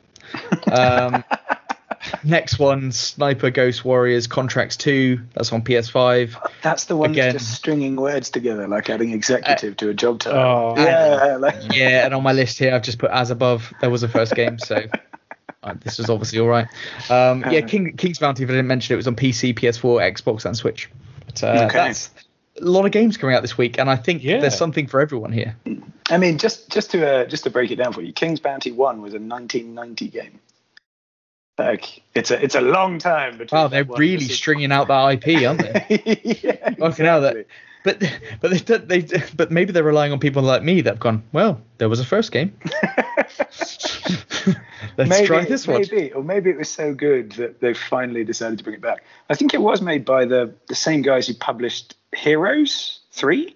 Um, next one, Sniper Ghost Warriors Contracts 2. That's on PS5. That's the one Again. that's just stringing words together, like adding executive to a job title. Oh. yeah, like, Yeah, and on my list here I've just put as above. There was a first game, so. Uh, this was obviously all right. Um, yeah, King, King's Bounty. If I didn't mention it, was on PC, PS4, Xbox, and Switch. But, uh, Okay. that's a lot of games coming out this week, and I think Yeah. there's something for everyone here. I mean, just just to uh, just to break it down for you, King's Bounty One was a 1990 game. Like it's a it's a long time between. Wow, they're really stringing out that IP, aren't they? yeah, Fucking hell, that- But but they, don't- they but maybe they're relying on people like me that've gone. Well, there was a first game. Let's maybe, try this one. maybe, or maybe it was so good that they finally decided to bring it back. I think it was made by the the same guys who published Heroes Three.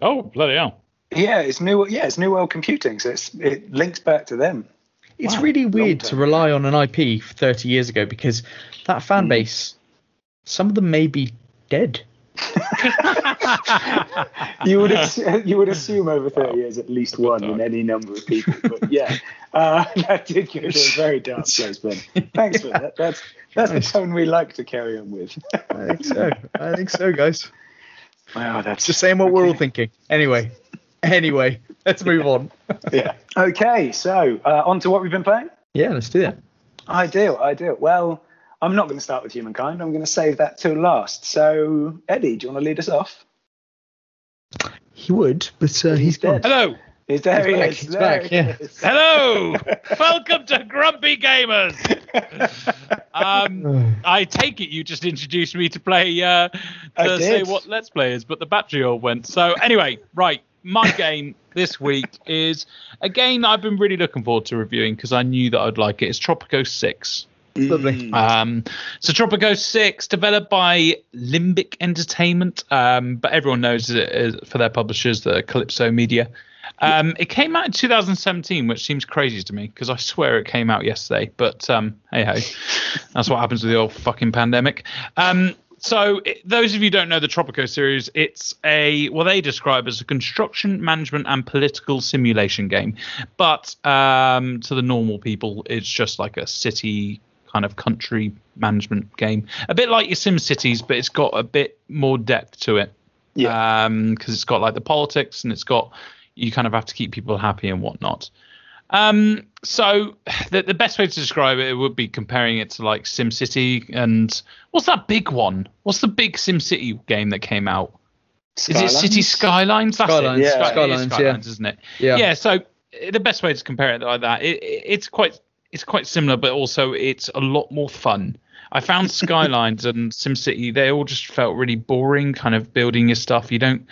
Oh, bloody hell. Yeah, it's new. Yeah, it's New World Computing, so it's, it links back to them. It's Wow, really weird to rely on an IP 30 years ago because that Hmm. fan base, some of them may be dead. You would you would assume over 30 years at least one in any number of people. But yeah, uh, that did go to a very dark place, Ben. Thanks for that. That's that's the Nice. tone we like to carry on with. I think so. I think so, guys. Wow, that's the same what we're all thinking. Anyway, anyway, let's move on. yeah. Okay, so uh, on to what we've been playing. Yeah, let's do that. Ideal, ideal. Well, I'm not going to start with humankind. I'm going to save that till last. So, Eddie, do you want to lead us off? He would, but uh, he's gone. dead. Hello. Is there He's he back, is. he's There back, he yeah. is. Hello. Welcome to Grumpy Gamers. Um, I take it you just introduced me to play uh, I to say what Let's Play is, but the battery all went. So anyway, right, my game this week is a game that I've been really looking forward to reviewing because I knew that I'd like it. It's Tropico Six. Lovely. Um, so Tropico 6, developed by Limbic Entertainment, um, but everyone knows it is for their publishers, the Kalypso Media. Um, it came out in 2017, which seems crazy to me because I swear it came out yesterday. But um, hey ho, that's what happens with the old fucking pandemic. Um, so it, those of you who don't know the Tropico series, it's a what they describe as a construction management and political simulation game. But um, to the normal people, it's just like a city kind of country management game, a bit like your Sim Cities, but it's got a bit more depth to it. Yeah. because it's got like the politics and it's got you kind of have to keep people happy and whatnot. Um, so the, the best way to describe it would be comparing it to like Sim City and what's that big one? What's the big Sim City game that came out? Is it City Skylines? That's Skylines, it. yeah. Sky- it is Skylines, yeah. Isn't it? Yeah. Yeah. So the best way to compare it like that, it, it, it's quite it's quite similar, but also it's a lot more fun. I found Skylines and SimCity they all just felt really boring, kind of building your stuff. You don't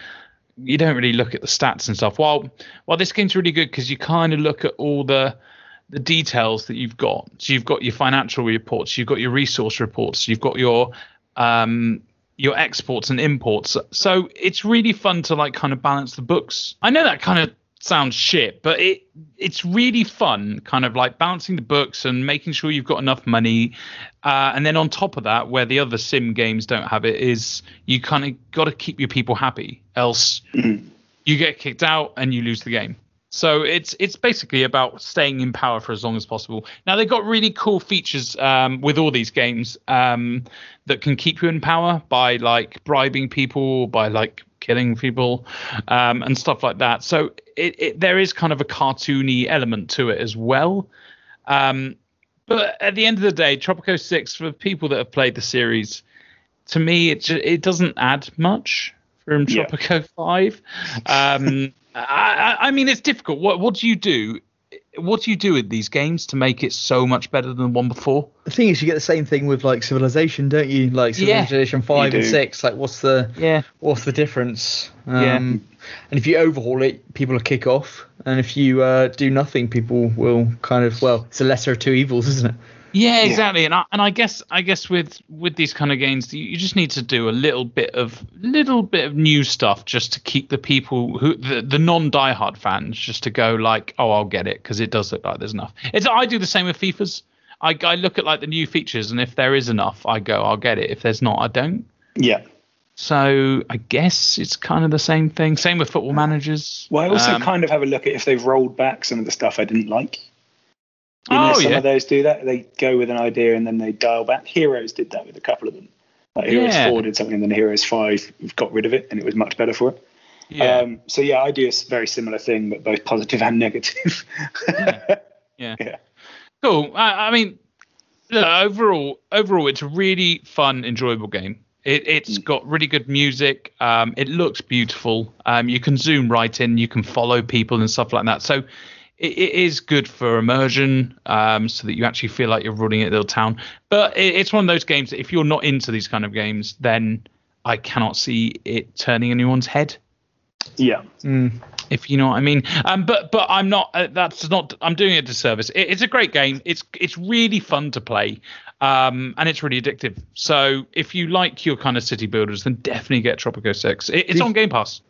you don't really look at the stats and stuff. While while this game's really good because you kind of look at all the the details that you've got. So you've got your financial reports, you've got your resource reports, you've got your um your exports and imports. So it's really fun to like kind of balance the books. I know that kind of sounds shit, but it it's really fun, kind of like balancing the books and making sure you've got enough money. Uh, and then on top of that, where the other sim games don't have it, is you kind of got to keep your people happy, else you get kicked out and you lose the game. So it's it's basically about staying in power for as long as possible. Now they've got really cool features um, with all these games um, that can keep you in power by like bribing people, by like killing people, um, and stuff like that. So it, it there is kind of a cartoony element to it as well. Um, but at the end of the day, Tropico Six for people that have played the series, to me it ju- it doesn't add much from Yeah. Tropico Five. Um, I, I I mean, it's difficult. What what do you do? What do you do with these games to make it so much better than the one before? The thing is, you get the same thing with like Civilization, don't you? Like Yeah. Civilization five and six. Like, what's the Yeah. what's the difference? Um, Yeah. And if you overhaul it, people will kick off, and if you uh, do nothing, people will kind of well, it's a lesser of two evils, isn't it? Yeah, exactly. And I, and I guess I guess with with these kind of games, you, you just need to do a little bit of little bit of new stuff just to keep the people who the, the non diehard fans just to go like, oh, I'll get it because it does look like there's enough. It's I do the same with FIFA's. I, I look at like the new features, and if there is enough, I go, I'll get it. If there's not, I don't. Yeah. So I guess it's kind of the same thing. Same with football managers. Well, I also Um, kind of have a look at if they've rolled back some of the stuff I didn't like. You know, Oh, some yeah. of those do that. They go with an idea and then they dial back. Heroes did that with a couple of them. Like Heroes Yeah. 4 did something and then Heroes 5 got rid of it and it was much better for it. yeah. Um, so yeah, I do a very similar thing, but both positive and negative. Yeah. Yeah. Cool. I, I mean, look, overall, overall, it's a really fun, enjoyable game. It, it's Mm. got really good music. Um, it looks beautiful. Um, you can zoom right in. You can follow people and stuff like that. So it, it is good for immersion, um, so that you actually feel like you're running a little town. But it, it's one of those games that if you're not into these kind of games, then I cannot see it turning anyone's head yeah. if you know what I mean. Um, but but I'm not. Uh, that's not. I'm doing it a disservice. It, it's a great game. It's it's really fun to play, um, and it's really addictive. So if you like your kind of city builders, then definitely get Tropico Six. It, it's Did- on Game Pass.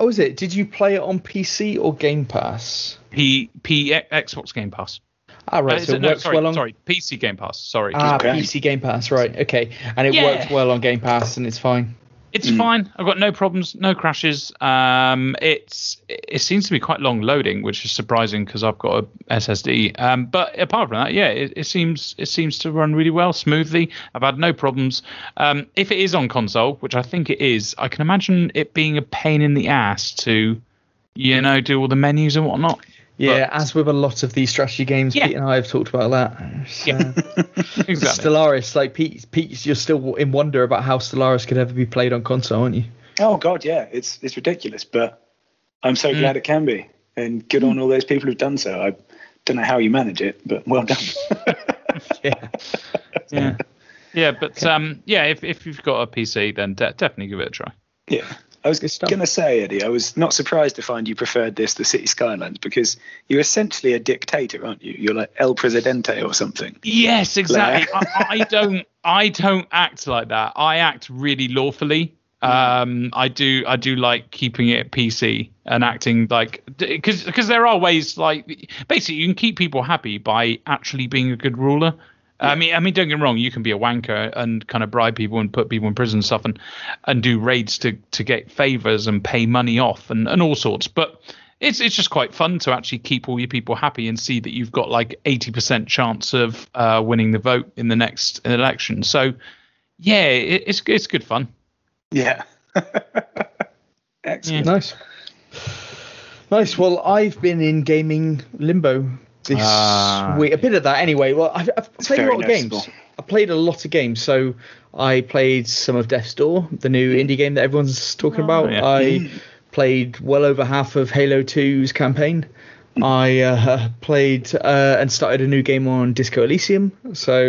Oh, is it? Did you play it on PC or Game Pass? P P Xbox Game Pass. Ah, right. Uh, so it no, works sorry, well on. sorry, PC Game Pass. Sorry, Ah, Okay. PC Game Pass, right? Okay, and it Yeah. works well on Game Pass, and it's fine. It's fine. I've got no problems, no crashes. Um, it's it seems to be quite long loading, which is surprising because I've got a SSD. Um, but apart from that, yeah, it, it seems it seems to run really well, smoothly. I've had no problems. Um, if it is on console, which I think it is, I can imagine it being a pain in the ass to, you know, do all the menus and whatnot. Yeah, But- as with a lot of these strategy games, Yeah. Pete and I have talked about that. So, Yeah. exactly. Stellaris, like Pete, Pete, you're still in wonder about how Stellaris could ever be played on console, aren't you? Oh god, yeah. It's it's ridiculous, but I'm Mm. so glad it can be, and good on all those people who've done so. I don't know how you manage it, but well done. Yeah. yeah, yeah, but um, yeah, if if you've got a PC, then de- definitely give it a try. Yeah. I was going to say, Eddie, I was not surprised to find you preferred this to City Skylines because you're essentially a dictator, aren't you? You're like El Presidente or something. Yes, exactly. I, I don't. I don't act like that. I act really lawfully. Um, I do. I do like keeping it PC and acting like because because there are ways like basically you can keep people happy by actually being a good ruler. I mean, I mean, don't get me wrong. You can be a wanker and kind of bribe people and put people in prison and stuff, and and do raids to to get favors and pay money off and and all sorts. But it's it's just quite fun to actually keep all your people happy and see that you've got like eighty percent chance of uh, winning the vote in the next election. So yeah, it, it's it's good fun. Yeah. Excellent. Nice. Nice. Well, I've been in gaming limbo this Ah. week. A bit of that anyway. Well, I've, I've played a lot of games. I played a lot of games. So I played some of Death's Door, the new indie game that everyone's talking Oh, about. yeah. I played well over half of Halo 2's campaign. I uh, played uh, and started a new game on Disco Elysium, so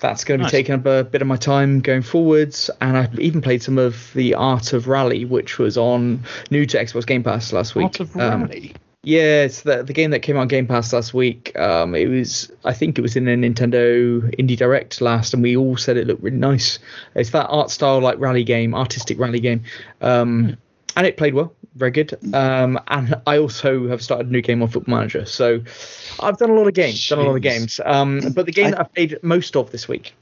that's going to be Nice. taking up a bit of my time going forwards. And I even played some of the Art of Rally, which was on new to Xbox Game Pass last week. Art of Um, Rally. Yeah, it's the the game that came out on Game Pass last week. Um, it was I think it was in a Nintendo Indie Direct last, and we all said it looked really nice. It's that art style like rally game, artistic rally game, um, and it played well, very good. Um, and I also have started a new game on Football Manager, so I've done a lot of games, done a lot of games. Um, but the game I- that I played most of this week.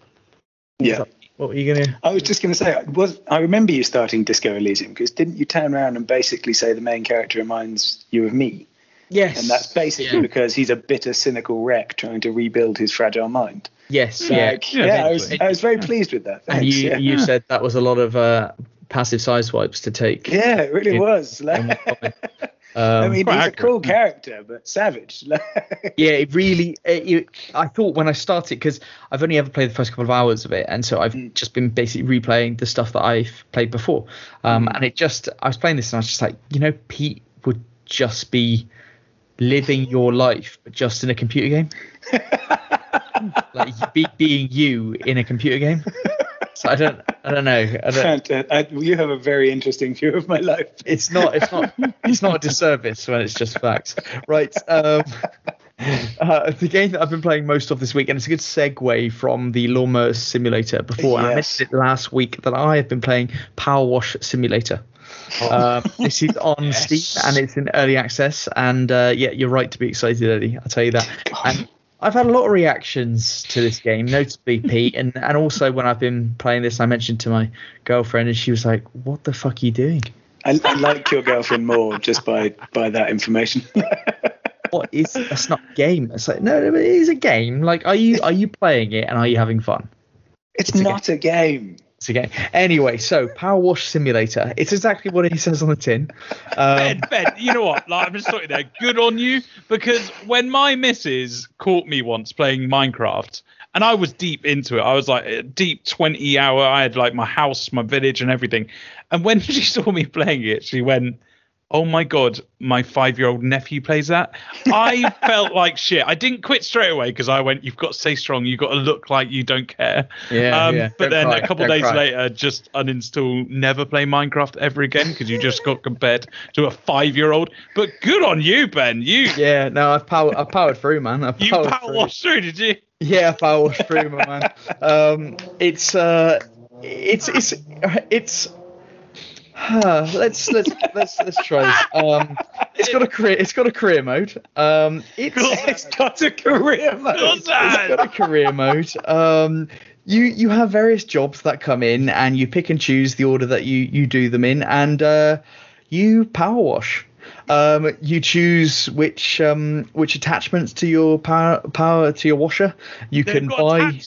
Yeah. What were you gonna? I was just going to say, was I remember you starting Disco Elysium because didn't you turn around and basically say the main character reminds you of me? Yes. And that's basically Yeah. because he's a bitter, cynical wreck trying to rebuild his fragile mind. Yes. Yeah. Like, Yeah, yeah, I was. I was very pleased with that. And you yeah. you said that was a lot of uh, passive side swipes to take. yeah, it really Yeah. was. Um, I mean, Quite he's a accurate, cool character, but savage. yeah, it really. It, you, I thought when I started because I've only ever played the first couple of hours of it, and so I've Mm. just been basically replaying the stuff that I've played before. Um, and it just, I was playing this, and I was just like, you know, Pete would just be living your life, but just in a computer game, like be, being you in a computer game. So I don't, I don't know. I don't, I, you have a very interesting view of my life. it's not, it's not, it's not a disservice when it's just facts, right? Um, uh, the game that I've been playing most of this week, and it's a good segue from the Lawnmower Simulator before. I Yes. mentioned it last week that I have been playing Power Wash Simulator. Um, this is on Yes. Steam and it's in early access. And uh, yeah, you're right to be excited, Eddie. I'll tell you that. And I've had a lot of reactions to this game, notably Pete, and and also when I've been playing this, I mentioned to my girlfriend, and she was like, "What the fuck are you doing? I, I like your girlfriend more just by by that information. What is that's not a game?" It's like, no, no, it is a game. Like, are you are you playing it and are you having fun? it's, It's not a game. A game. Anyway, so Power Wash Simulator. It's exactly what it says on the tin. Um, Ben, Ben, you know what? Like, I'm just sitting there. Good on you, because when my missus caught me once playing Minecraft, and I was deep into it, I was like a deep 20 hour. I had like my house, my village, and everything. And when she saw me playing it, she went, "Oh my god, my five year old nephew plays that." I felt like shit. I didn't quit straight away because I went, "You've got to stay strong. You've got to look like you don't care." Yeah, Um, yeah. But Don't then cry, a couple days cry. later, just uninstall, never play Minecraft ever again because you just got compared to a five-year-old. But good on you, Ben. You yeah, no, I've powered, I've powered through, man. I've you powered through. washed through, did you? Yeah, I power wash through, my man. Um, it's uh, it's it's it's. Let's let's let's let's try this. Um, it's got a career. It's got a career mode. Um, it's it's got a career mode. it's got a career mode. Um, you you have various jobs that come in, and you pick and choose the order that you you do them in, and uh, you power wash. Um, you choose which um, which attachments to your power power to your washer. You They've can got buy.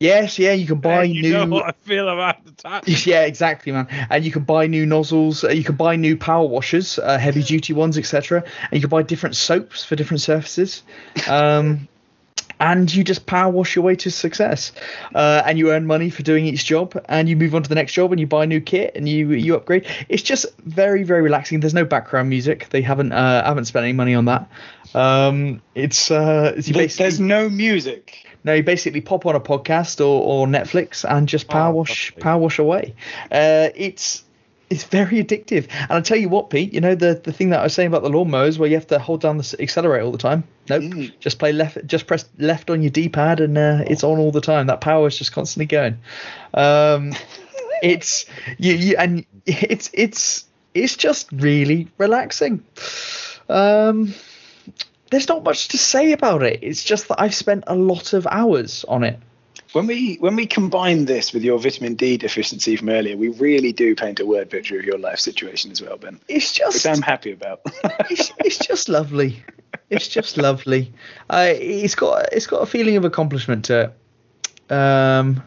Attachments. Yes, yeah, you can buy Ben, you new. know what I feel about attachments. Yeah, exactly, man. And you can buy new nozzles. Uh, you can buy new power washers, uh, heavy duty ones, etc. And you can buy different soaps for different surfaces. Um, and you just power wash your way to success. Uh, and you earn money for doing each job. And you move on to the next job, and you buy new kit, and you you upgrade. It's just very very relaxing. There's no background music. They haven't uh, haven't spent any money on that. Um, it's uh, it's you basically There's no music. No, you basically pop on a podcast or, or Netflix and just power Oh, wash power wash away. Uh, it's it's very addictive. And I tell you what, Pete, you know the, the thing that I was saying about the lawnmowers where you have to hold down the accelerator all the time. Nope, Mm. just play left, just press left on your D-pad and uh, it's on all the time. That power is just constantly going. Um, it's you, you and it's it's it's just really relaxing. Um, there's not much to say about it. It's just that I've spent a lot of hours on it. When we when we combine this with your vitamin D deficiency from earlier, we really do paint a word picture of your life situation as well, Ben. It's Which just I'm happy about. it's, it's just lovely. It's just lovely. Uh, it's got it's got a feeling of accomplishment to it. Um,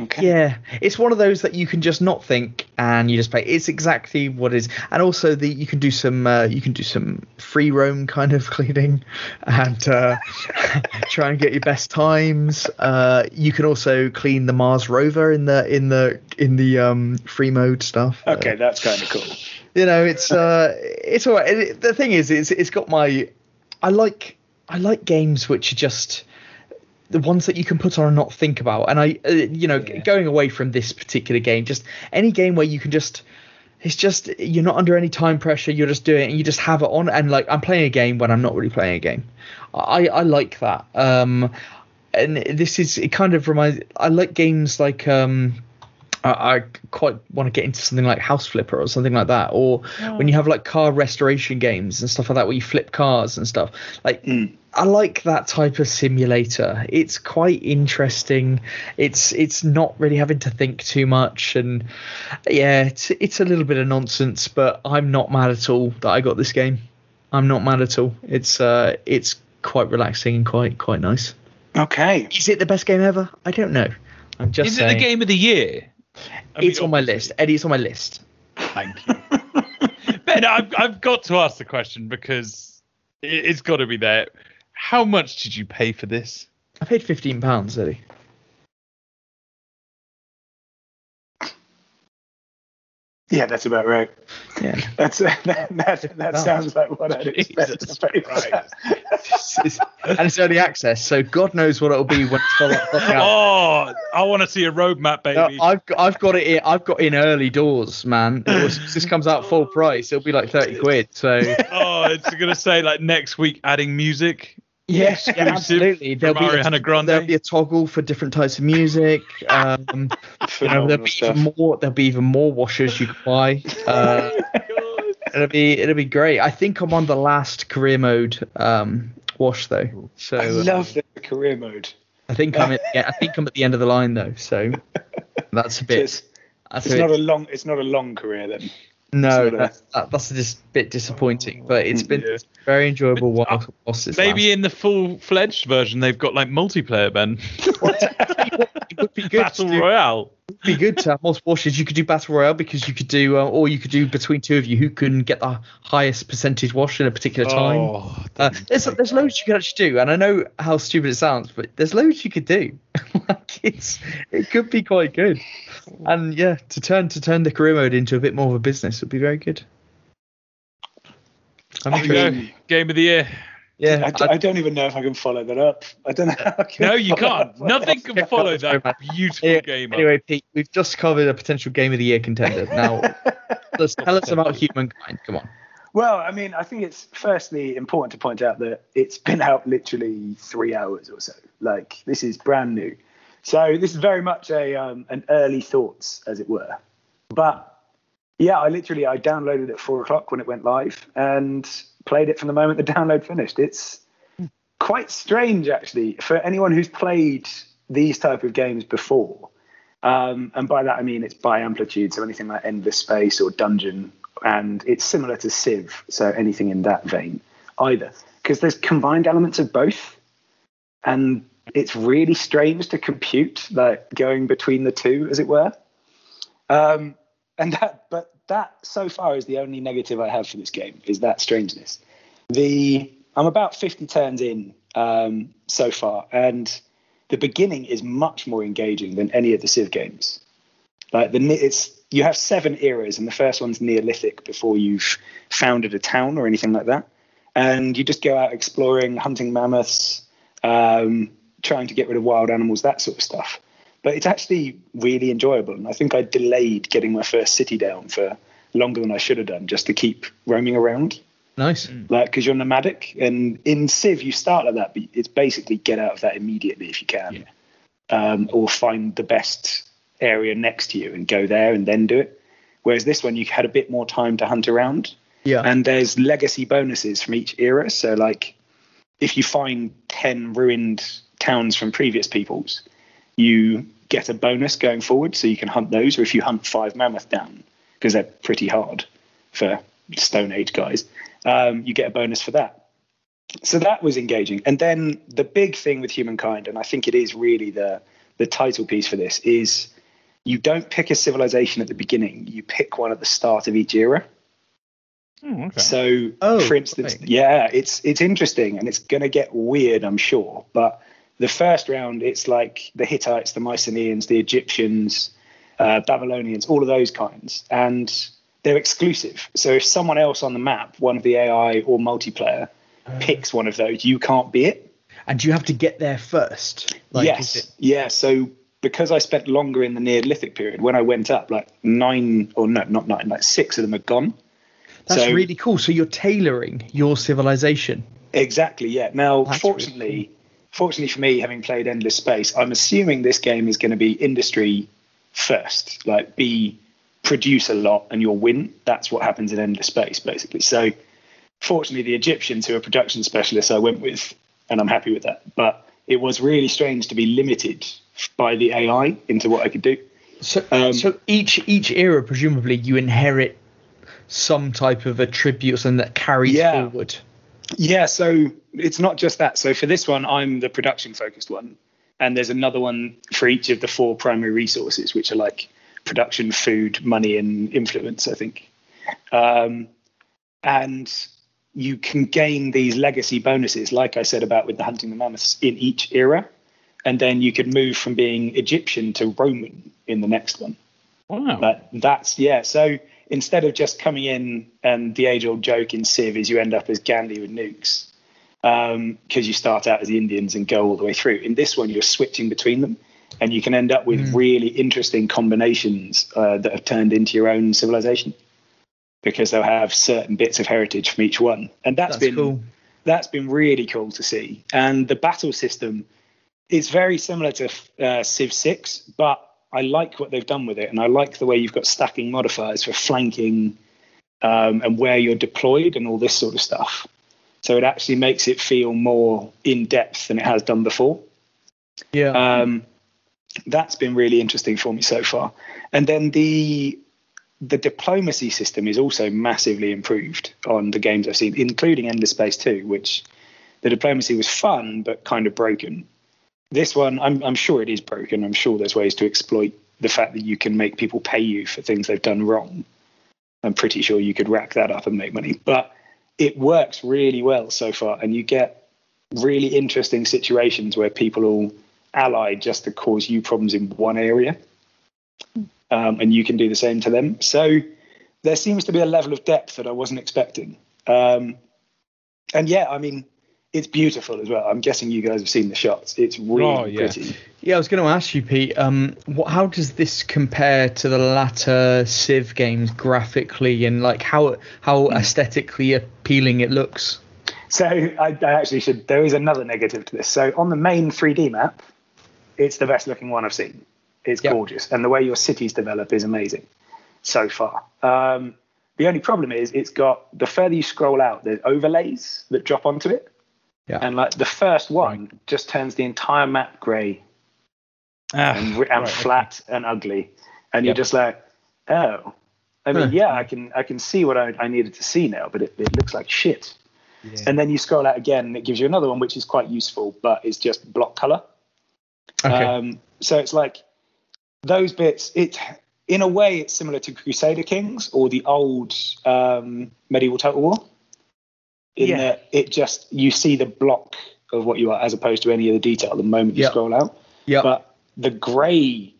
okay. yeah, it's one of those that you can just not think and you just play. It's exactly what it is, and also the you can do some uh, you can do some free roam kind of cleaning, and uh, try and get your best times. Uh, you can also clean the Mars rover in the in the in the um, free mode stuff. Uh, Okay, that's kind of cool. you know it's uh it's all right the thing is it's it's got my i like i like games which are just the ones that you can put on and not think about. And i uh, you know Yeah. going away from this particular game just any game where you can just it's just you're not under any time pressure you're just doing it and you just have it on. And like i'm playing a game when i'm not really playing a game. I i like that. Um and this is it kind of reminds i like games like um I, I quite want to get into something like House Flipper or something like that, or when you have like car restoration games and stuff like that, where you flip cars and stuff. Like, Mm. I like that type of simulator. It's quite interesting. It's it's not really having to think too much, and yeah, it's it's a little bit of nonsense, but I'm not mad at all that I got this game. I'm not mad at all. It's uh, it's quite relaxing and quite quite nice. Okay. Is it the best game ever? I don't know. I'm just Is it the game of the year? I mean, It's on my list. Eddie, it's on my list. Thank you. ben, I've, I've got to ask the question because it, it's got to be there. How much did you pay for this? I paid fifteen pounds, Eddie. Yeah, that's about right. Yeah. That's that, that, that oh, sounds like what I'd expect Jesus to pay for that. It's- and it's early access, so God knows what it'll be when it's full full out. Oh, I want to see a roadmap, No, baby. I've got, I've got it in. I've got in early doors, man. It was, this comes out full price. It'll be like thirty quid. So oh, it's gonna say like next week adding music. Yes, yeah, absolutely. There'll be, a, there'll be a toggle for different types of music. Um, you know, there'll be stuff. even more. There'll be even more washers you can buy. Uh, it'll be it'll be great. I think I'm on the last career mode um, wash though, so I uh, love the career mode. I think I'm at yeah, I think I'm at the end of the line though. So that's a So bit. it's, That's it's a not bit a long. It's not a long career then. No, it's not a- that's, that, that's just a bit disappointing. But it's been Yeah. very enjoyable while whilst this Maybe in the full fledged version, they've got like multiplayer, Ben. it would be good. Battle to do- Royale. Be good to have multiple washes. You could do battle royale because you could do, uh, or you could do between two of you who can get the highest percentage wash in a particular time. Oh, uh, there's there's loads you could actually do, and I know how stupid it sounds, but there's loads you could do. like it's it could be quite good, and yeah, to turn to turn the career mode into a bit more of a business would be very good. I'm I There you intrigued. go. Game of the year. Yeah, I, d- I don't even know if I can follow that up. I don't know. How I can No, you can't. up. Nothing can follow that Sorry, beautiful Anyway- game. up. Anyway, Pete, we've just covered a potential game of the year contender. Now, let's tell us about humankind. Come on. Well, I mean, I think it's firstly important to point out that it's been out literally three hours or so. Like this is brand new, so this is very much a um, an early thoughts, as it were. But yeah, I literally I downloaded it at four o'clock when it went live and played it from the moment the download finished. It's quite strange actually for anyone who's played these type of games before. Um, and by that I mean it's by amplitude, so anything like Endless Space or Dungeon, and it's similar to Civ, so anything in that vein either, because there's combined elements of both, and it's really strange to compute like going between the two, as it were. Um, and that, but that so far is the only negative I have for this game is that strangeness. The I'm about 50 turns in um, so far, and the beginning is much more engaging than any of the Civ games. Like the it's you have seven eras, and the first one's Neolithic before you've founded a town or anything like that, and you just go out exploring, hunting mammoths, um, trying to get rid of wild animals, that sort of stuff. But it's actually really enjoyable, and I think I delayed getting my first city down for longer than I should have done, just to keep roaming around. Nice. like because you're nomadic and in civ you start like that but it's basically get out of that immediately if you can. Um, or find the best area next to you and go there and then do it. Whereas this one you had a bit more time to hunt around. Yeah. and there's legacy bonuses from each era. So like if you find 10 ruined towns from previous peoples you get a bonus going forward so you can hunt those or if you hunt five mammoth down because they're pretty hard for stone age guys um, you get a bonus for that so that was engaging and then the big thing with humankind and i think it is really the the title piece for this is you don't pick a civilization at the beginning you pick one at the start of each era Oh, okay. so, Oh, for instance, right. yeah, it's it's interesting and it's going to get weird, I'm sure. But the first round, it's like the Hittites, the Mycenaeans, the Egyptians, uh, Babylonians, all of those kinds, and they're exclusive. So if someone else on the map, one of the AI or multiplayer, Uh. picks one of those, you can't be it. And you have to get there first. Like, yes, it- yeah. So because I spent longer in the Neolithic period, when I went up, like nine or no, not nine, like six of them are gone. That's So- really cool. So you're tailoring your civilization. Exactly. Yeah. Now, That's fortunately, really fortunately for me, having played Endless Space, I'm assuming this game is going to be industry first. Like, be produce a lot and you'll win. That's what happens in Endless Space, basically. So, fortunately, the Egyptians who are production specialists, I went with, and I'm happy with that. But it was really strange to be limited by the AI into what I could do. So, Um, so each each era, presumably, you inherit some type of attribute or something that carries Yeah. forward. Yeah, so it's not just that. So for this one, I'm the production focused one. And there's another one for each of the four primary resources, which are like production, food, money, and influence, I think. Um, and you can gain these legacy bonuses, like I said about with the hunting the mammoths, in each era. And then you could move from being Egyptian to Roman in the next one. wow. But that's yeah. So instead of just coming in and the age-old joke in Civ is you end up as Gandhi with nukes because you start out as the Indians and go all the way through. In this one, you're switching between them, and you can end up with really interesting combinations uh, that have turned into your own civilization because they'll have certain bits of heritage from each one, and that's That's been cool. that's been really cool to see. And the battle system is very similar to uh, Civ 6, but I like what they've done with it, and I like the way you've got stacking modifiers for flanking um, and where you're deployed and all this sort of stuff. So it actually makes it feel more in depth than it has done before. Yeah. Um, that's been really interesting for me so far. And then the the diplomacy system is also massively improved on the games I've seen, including Endless Space 2, which the diplomacy was fun but kind of broken. This one, I'm, I'm sure it is broken. I'm sure there's ways to exploit the fact that you can make people pay you for things they've done wrong. I'm pretty sure you could rack that up and make money. But it works really well so far, and you get really interesting situations where people all ally just to cause you problems in one area um, and you can do the same to them. So there seems to be a level of depth that I wasn't expecting. Um, and yeah, I mean, it's beautiful as well. I'm guessing you guys have seen the shots. It's really Oh, yeah. pretty. Yeah, I was going to ask you, Pete. Um, what, how does this compare to the latter Civ games graphically, and like how how aesthetically appealing it looks? So I, I actually should. There is another negative to this. So on the main 3D map, it's the best looking one I've seen. It's Yep. gorgeous, and the way your cities develop is amazing so far. Um, the only problem is it's got the further you scroll out, there's overlays that drop onto it, Yeah. and like the first one just turns the entire map grey Ah, and, and right, okay. flat and ugly, and you're just like, oh. I mean, Huh. yeah, I can I can see what I, I needed to see now, but it, it looks like shit. And then you scroll out again, and it gives you another one, which is quite useful, but it's just block color. Okay. Um, so it's like those bits. It in a way, it's similar to Crusader Kings or the old um, medieval Total War. In Yeah. that it just you see the block of what you are, as opposed to any of the detail the moment you Yep. scroll out. yeah. But the grey,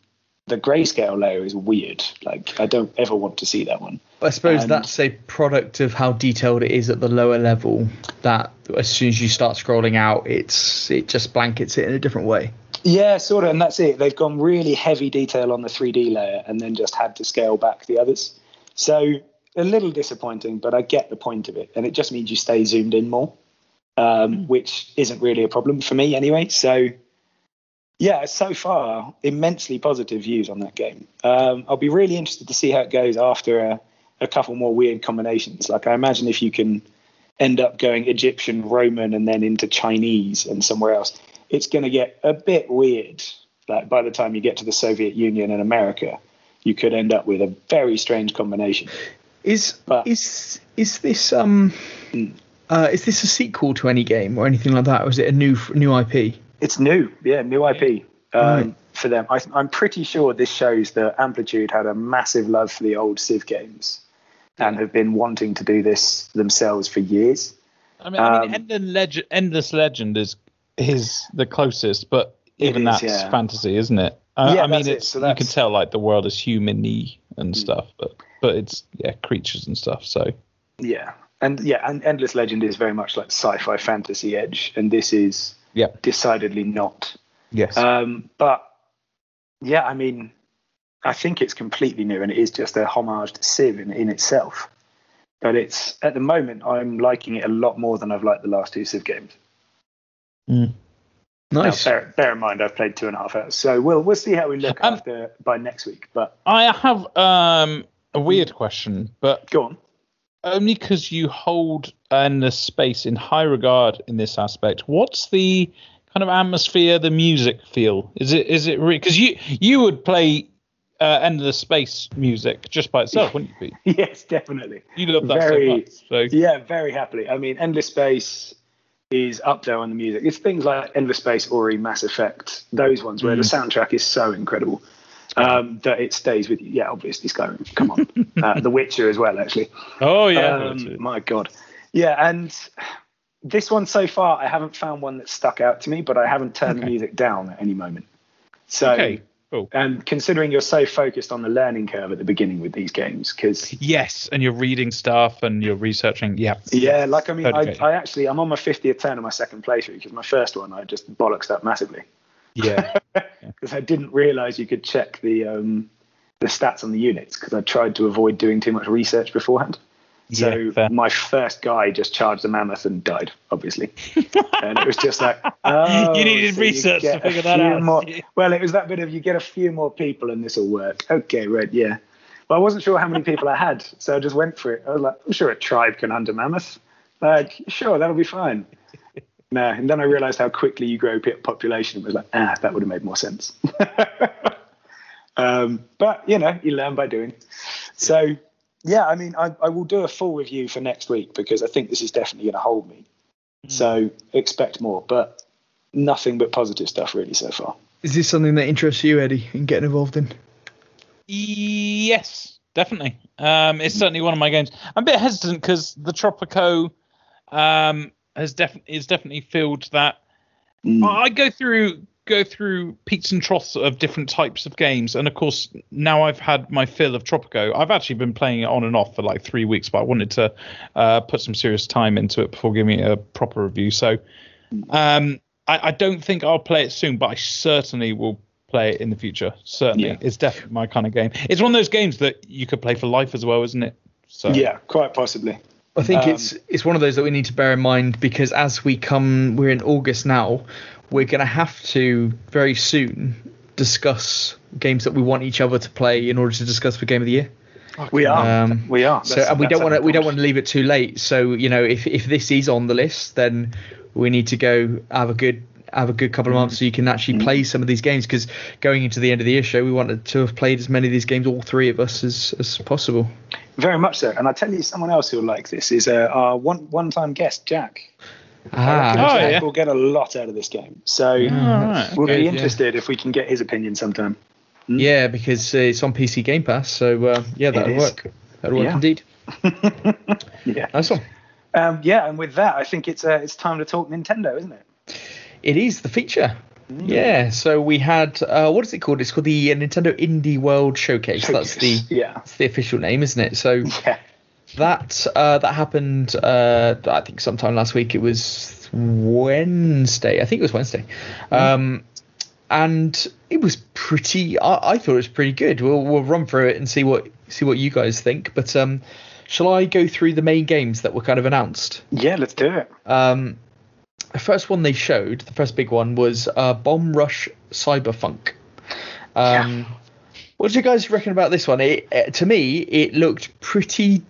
the grayscale layer is weird. Like I don't ever want to see that one. I suppose and- that's a product of how detailed it is at the lower level. That as soon as you start scrolling out, it's it just blankets it in a different way. Yeah, sort of, and that's it. They've gone really heavy detail on the 3D layer and then just had to scale back the others. So a little disappointing, but I get the point of it, and it just means you stay zoomed in more, um, which isn't really a problem for me anyway. So yeah, so far immensely positive views on that game. Um, I'll be really interested to see how it goes after a, a couple more weird combinations. Like I imagine if you can end up going Egyptian, Roman, and then into Chinese and somewhere else, it's going to get a bit weird. Like by the time you get to the Soviet Union and America, you could end up with a very strange combination. Is But- is is this um Mm. uh, is this a sequel to any game or anything like that, or is it a new new IP? It's new, yeah, new IP um, Right. for them. I, I'm pretty sure this shows that Amplitude had a massive love for the old Civ games and have been wanting to do this themselves for years. I mean, I mean Um, Endless, Legend, Endless Legend is is the closest, but even is, that's yeah. fantasy, isn't it? I, Yeah, I mean, that's it. So you can tell like the world is human-y and stuff, but but it's yeah creatures and stuff. So Yeah, and yeah, and Endless Legend is very much like sci-fi fantasy edge, and this is yeah, decidedly not. yes, Um, but yeah, I mean, I think it's completely new, and it is just a homage to Civ in, in itself. But it's at the moment, I'm liking it a lot more than I've liked the last two Civ games. Nice. Now, bear, bear in mind, I've played two and a half hours, so we'll we'll see how we look Um, after by next week. But I have um a weird question, but go on. only because you hold endless space in high regard in this aspect. What's the kind of atmosphere, the music feel? Is it is it because you you would play uh, endless space music just by itself, wouldn't you? Pete? yes, definitely. You love that Very- so much. So Yeah, very happily. I mean, Endless Space is up there on the music. It's things like Endless Space, Ori, Mass Effect, those ones where the soundtrack is so incredible um, that it stays with you. Yeah, obviously Skyrim. Come on, uh, The Witcher as well, actually. oh yeah, Um, my God. Yeah, and this one so far, I haven't found one that stuck out to me, but I haven't turned the music down at any moment. So, okay, cool. and considering you're so focused on the learning curve at the beginning with these games, because Yes, and you're reading stuff and you're researching. Yeah, Yeah, like I mean, I, I actually I'm on my 50th turn of my second playthrough because my first one I just bollocks up massively yeah, because I didn't realise you could check the um, the stats on the units because I tried to avoid doing too much research beforehand. So Yeah, my first guy just charged the mammoth and died, obviously. and it was just like, oh, You needed so research get to figure that out. More, well, it was that bit of you get a few more people and this will work. Okay, right, yeah. But I wasn't sure how many people I had, so I just went for it. I was like, I'm sure a tribe can hunt a mammoth. Like, sure, that'll be fine. No, and then I realized how quickly you grow population. It was like, ah, that would have made more sense. um, but you know, you learn by doing. So yeah, I mean, I, I will do a full review for next week because I think this is definitely going to hold me. So expect more, but nothing but positive stuff really so far. Is this something that interests you, Eddie, in getting involved in? Yes, definitely. Um, it's certainly one of my games. I'm a bit hesitant because the Tropico um, has definitely is definitely filled that. Mm. I go through go through peaks and troughs of different types of games, and of course now I've had my fill of Tropico. I've actually been playing it on and off for like three weeks, but I wanted to uh, put some serious time into it before giving it a proper review. So um, I, I don't think I'll play it soon, but I certainly will play it in the future. Certainly, Yeah. it's definitely my kind of game. It's one of those games that you could play for life as well, isn't it? So Yeah, quite possibly. I think Um, it's it's one of those that we need to bear in mind because as we come, we're in August now. We're going to have to very soon discuss games that we want each other to play in order to discuss for game of the year. We are. Um, we are. So and we don't want to we don't want to leave it too late. So you know if if this is on the list, then we need to go have a good have a good couple of months so you can actually play some of these games because going into the end of the year show we wanted to have played as many of these games all three of us as as possible Very much so. And I tell you, someone else who'll like this is uh, our one one time guest, Jack. I ah reckon Oh, Jack yeah. will get a lot out of this game. So All right. we'll good, be yeah. interested if we can get his opinion sometime. yeah because uh, it's on pc game pass so uh, yeah that'll work that'll work Yeah. indeed Yeah. nice one Um, yeah, and with that, I think it's uh, it's time to talk Nintendo, isn't it? It is the feature. Yeah, so we had uh, what is it called? It's called the uh, Nintendo Indie World Showcase. That's the yeah. that's the official name, isn't it? So Yeah. That uh, that happened. Uh, I think sometime last week. It was Wednesday. I think it was Wednesday. Um, and it was pretty. I, I thought it was pretty good. We'll we'll run through it and see what see what you guys think. But um, shall I go through the main games that were kind of announced? Yeah, let's do it. Um, the first one they showed, the first big one, was uh, Bomb Rush Cyberfunk. Um, What do you guys reckon about this one? It, uh, to me, it looked pretty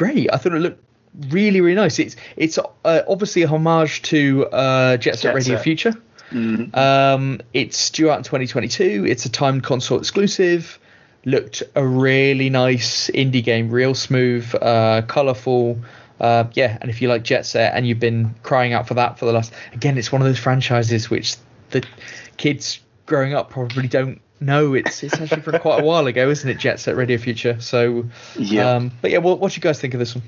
great. I thought it looked really, really nice. It's it's uh, obviously a homage to uh, Jet Set Jet Radio Set. Future. Mhm. Um, it's due out in 2022. It's a timed console exclusive. Looked a really nice indie game, real smooth, uh, colorful. Uh, yeah, and if you like Jet Set and you've been crying out for that for the last, again, it's one of those franchises which the kids growing up probably don't know. It's it's actually from quite a while ago, isn't it? Jet Set Radio Future. So, Yeah. um, but yeah, what what do you guys think of this one?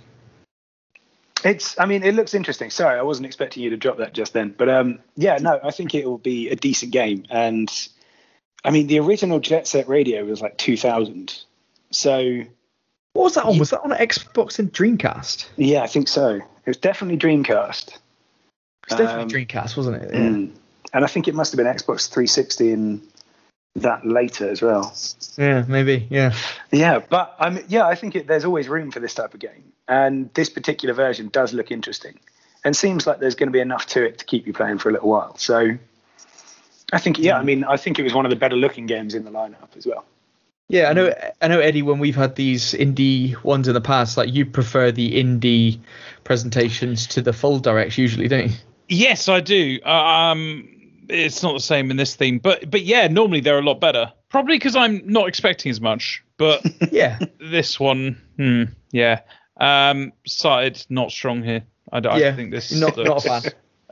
It's. I mean, it looks interesting. Sorry, I wasn't expecting you to drop that just then. But um, yeah, no, I think it will be a decent game. And I mean, the original Jet Set Radio was like 2000. So What was that on? Was that on Xbox and Dreamcast? yeah, I think so. It was definitely Dreamcast. It's definitely Um, Dreamcast, wasn't it? Yeah. Mm. And I think it must have been Xbox 360 and that later as well. yeah, maybe. Yeah. Yeah, but I mean, yeah, I think it, there's always room for this type of game, and this particular version does look interesting, and seems like there's going to be enough to it to keep you playing for a little while. So, I think, yeah, I mean, I think it was one of the better looking games in the lineup as well. Yeah, I know. I know, Eddie. When we've had these indie ones in the past, like you prefer the indie presentations to the full directs usually, don't you? Yes, I do. Uh, Um, it's not the same in this theme, but but yeah, normally they're a lot better. Probably because I'm not expecting as much. But Yeah. this one, hmm, yeah, um, started not strong here. I, don't- I yeah. think this not not a fan.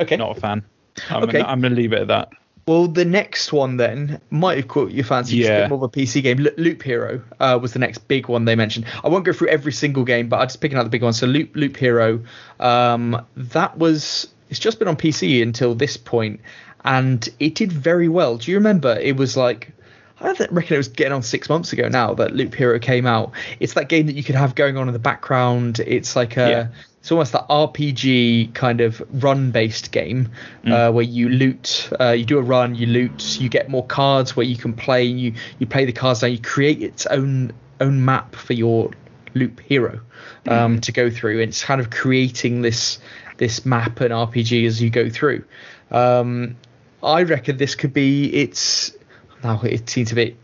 Okay. Not a fan. I'm, Okay. gonna, I'm gonna leave it at that. Well, the next one then might have caught your fancy. Yeah. more of a PC game. Lo- Loop Hero uh, was the next big one they mentioned. I won't go through every single game, but I'm just picking out the big ones. So Loop Loop Hero, um, that was it's just been on PC until this point, and it did very well. Do you remember? It was like. I reckon it was getting on six months ago now that Loop Hero came out. It's that game that you could have going on in the background. It's like a, Yeah. it's almost that RPG kind of run-based game uh, where you loot, uh, you do a run, you loot, you get more cards where you can play. You you play the cards down. You create its own own map for your Loop Hero um, to go through. And It's kind of creating this this map and RPG as you go through. Um, I reckon this could be its. Now it seems a bit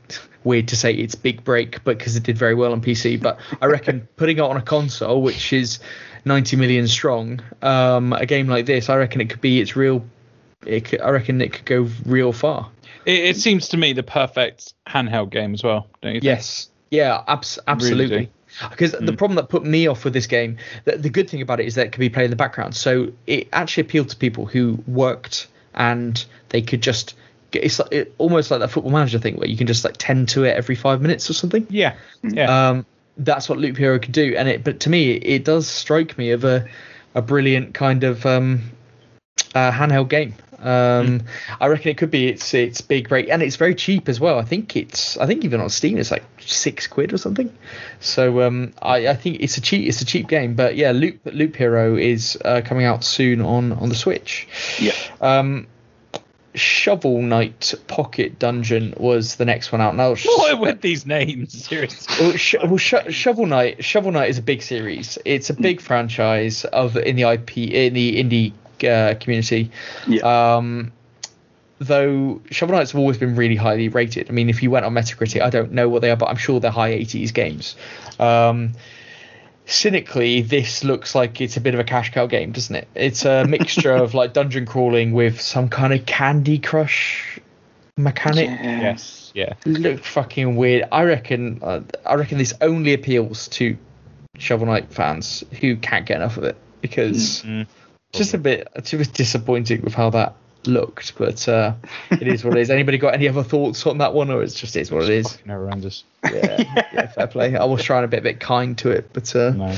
weird to say it's big break, but because it did very well on PC. But I reckon putting it on a console, which is 90 million strong, um, a game like this, I reckon it could be its real. It could, I reckon it could go real far. It, it seems to me the perfect handheld game as well. Don't you? Think? Yes. Yeah. Abs- absolutely. Really because the problem that put me off with this game, the, the good thing about it is that it can be played in the background. So it actually appealed to people who worked and they could just get it's like, it, almost like that football manager thing where you can just like tend to it every five minutes or something. Yeah. Yeah. Um, that's what Loop Hero could do, and it. But to me, it does strike me of a a brilliant kind of um, uh, handheld game. Um, I reckon it could be it's it's big break and it's very cheap as well. I think it's I think even on Steam it's like six quid or something. So um, I, I think it's a cheap it's a cheap game. But yeah, Loop Loop Hero is uh, coming out soon on on the Switch. Yeah. Um, Shovel Knight Pocket Dungeon was the next one out. Now, what with these names? Seriously. well, sh- well sh- Shovel Knight Shovel Knight is a big series. It's a big franchise of in the IP in the indie uh, community. Yeah. Um, though Shovel Knights have always been really highly rated. I mean, if you went on Metacritic, I don't know what they are, but I'm sure they're high 80s games. Um, cynically, this looks like it's a bit of a cash cow game, doesn't it? It's a mixture of like dungeon crawling with some kind of Candy Crush mechanic. Yeah. Yes. Yeah. Look fucking weird. I reckon. Uh, I reckon this only appeals to Shovel Knight fans who can't get enough of it because Mm. Just a bit, it's a bit disappointing with how that looked. But uh, it is what it is. Anybody got any other thoughts on that one, or it's just is what it is? Horrendous. Yeah, yeah, fair play. I was trying to be a bit kind to it, but uh, No.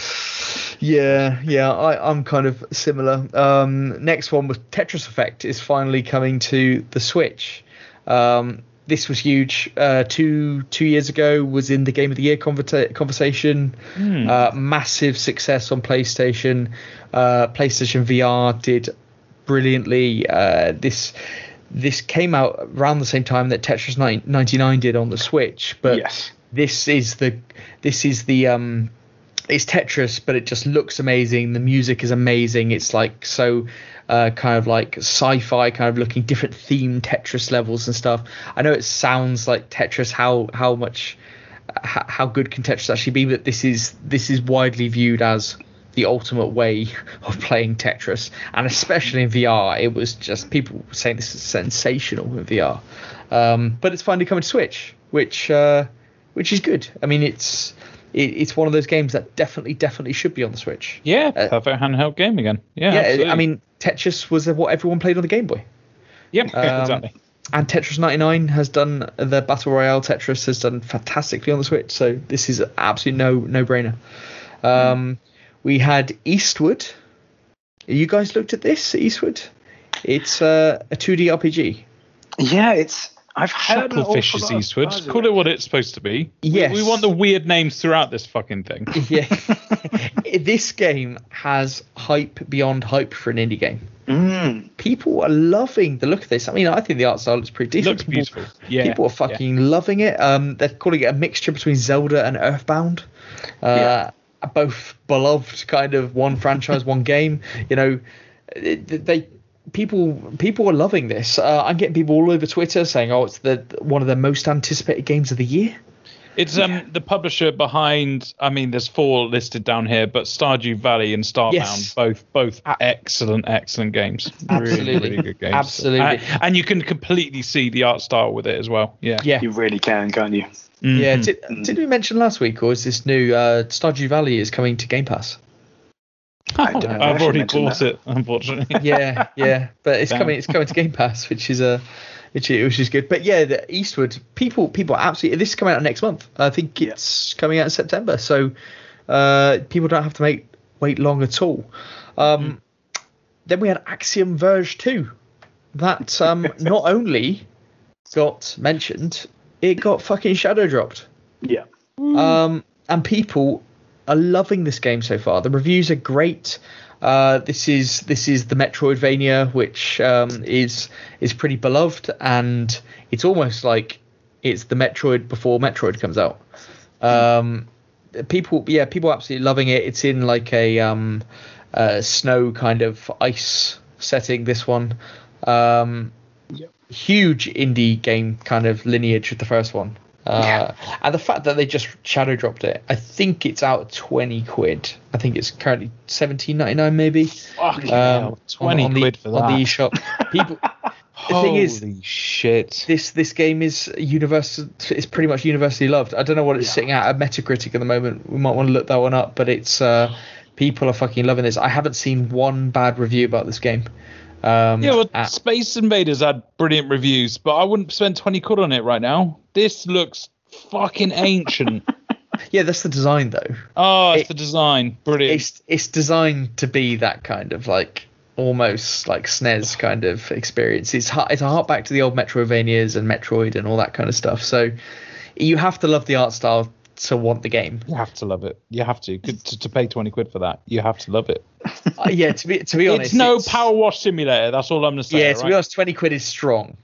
yeah, yeah, I, I'm kind of similar. Um, next one was Tetris Effect is finally coming to the Switch. Um, this was huge. Uh, two two years ago was in the Game of the Year conversa- conversation. Uh, massive success on PlayStation. Uh, PlayStation VR did brilliantly. Uh, this this came out around the same time that Tetris 99 did on the Switch, but Yes. this is the this is the um it's Tetris, but it just looks amazing. The music is amazing. It's like so uh, kind of like sci-fi kind of looking, different theme Tetris levels and stuff. I know it sounds like Tetris. How how much how, how good can Tetris actually be? But this is this is widely viewed as the ultimate way of playing Tetris, and especially in VR, it was just people saying this is sensational in VR. Um, but it's finally coming to Switch, which uh, which is good. I mean, it's it, it's one of those games that definitely definitely should be on the Switch. Yeah. Uh, perfect handheld game again. Yeah. Yeah, absolutely. I mean, Tetris was what everyone played on the Game Boy. Yep. um, exactly. And Tetris 99 has done the Battle Royale Tetris has done fantastically on the Switch, so this is absolutely no no brainer. Um, we had Eastwood. You guys looked at this Eastwood? It's uh, a 2D RPG. Yeah, it's. I've heard an awful Chucklefish is Eastwood. Call it what it's supposed to be. We- Yes. We, want the weird names throughout this fucking thing. Yeah, this game has hype beyond hype for an indie game. Mm. People are loving the look of this. I mean, I think the art style looks pretty decent. Looks People- beautiful. Yeah. People are fucking loving it. Um, they're calling it a mixture between Zelda and Earthbound. Uh, Both beloved, kind of one franchise, one game. You know, it- they people people are loving this. Uh, I'm getting people all over Twitter saying, "Oh, it's the one of the most anticipated games of the year." It's um the publisher behind. I mean, there's four listed down here, but Stardew Valley and Starbound, Yes. both both A- excellent, excellent games. Absolutely. really, really good games. Absolutely. and, and you can completely see the art style with it as well. Yeah, Yeah, You really can, can't you? yeah. Mhm. Did, did we mention last week, or is this new? Uh, Stardew Valley is coming to Game Pass. I don't know. I I've already bought that. it, unfortunately. yeah, yeah, but it's Damn. coming. It's coming to Game Pass, which is a, which is, which is good. But yeah, the Eastwood people people absolutely. This is coming out next month. I think Yeah. it's coming out in September, so uh, people don't have to make wait long at all. Um, Then we had Axiom Verge two, that um, not only got mentioned, it got fucking shadow dropped. Yeah. Um, and people are loving this game so far. The reviews are great. Uh, this is this is the Metroidvania, which um, is is pretty beloved, and it's almost like it's the Metroid before Metroid comes out. Um, people, yeah, people are absolutely loving it. It's in like a um, uh, snow kind of ice setting. This one, um, Yep. huge indie game kind of lineage with the first one. Uh, and the fact that they just shadow dropped it, I think it's out twenty quid. I think it's currently seventeen ninety nine, maybe. Fucking Um, hell, 20 on, on quid the, for that. on the eShop. People, the thing is, Holy shit. this this game is universal. It's pretty much universally loved. I don't know what it's Yeah. sitting at at Metacritic at the moment. We might want to look that one up, but it's uh, people are fucking loving this. I haven't seen one bad review about this game. Um, Yeah, well, uh, Space Invaders had brilliant reviews, but I wouldn't spend 20 quid on it right now. This looks fucking ancient. yeah, that's the design though. Oh, it's It- the design. Brilliant. It's it's designed to be that kind of like almost like SNES kind of experience. It's it's a heart back to the old Metroidvanias and Metroid and all that kind of stuff. So you have to love the art style to want the game. You have to love it. You have to. To, to pay 20 quid for that. You have to love it. Uh, yeah, to be to be honest, it's no it's- Power Wash Simulator. That's all I'm to say. Yeah, to right? be honest, twenty quid is strong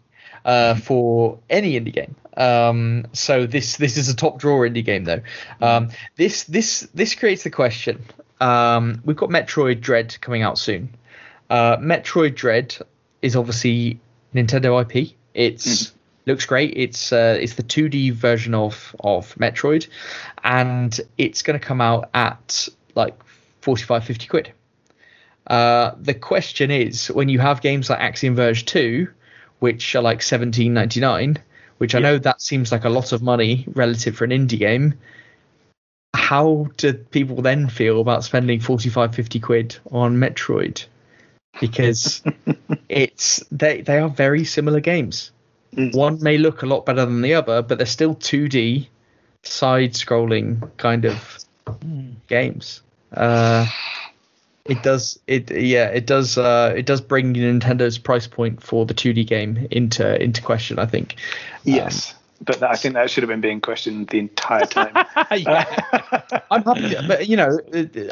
uh, for any indie game. Um, so this this is a top drawer indie game though. Um, this this this creates the question. Um, we've got Metroid Dread coming out soon. Uh, Metroid Dread is obviously Nintendo IP. It's looks great. It's uh, it's the 2D version of of Metroid, and it's going to come out at like 45, 50 quid. Uh, the question is, when you have games like Axiom Verge 2, which are like 17.99, which I know that seems like a lot of money relative for an indie game, how do people then feel about spending 45, 50 quid on Metroid? Because it's they they are very similar games. Mm. One may look a lot better than the other, but they're still 2D, side-scrolling kind of games. Uh, it does it yeah it does uh, it does bring Nintendo's price point for the 2D game into into question. I think. Yes. But that, I think that should have been being questioned the entire time. I'm happy, to, but you know,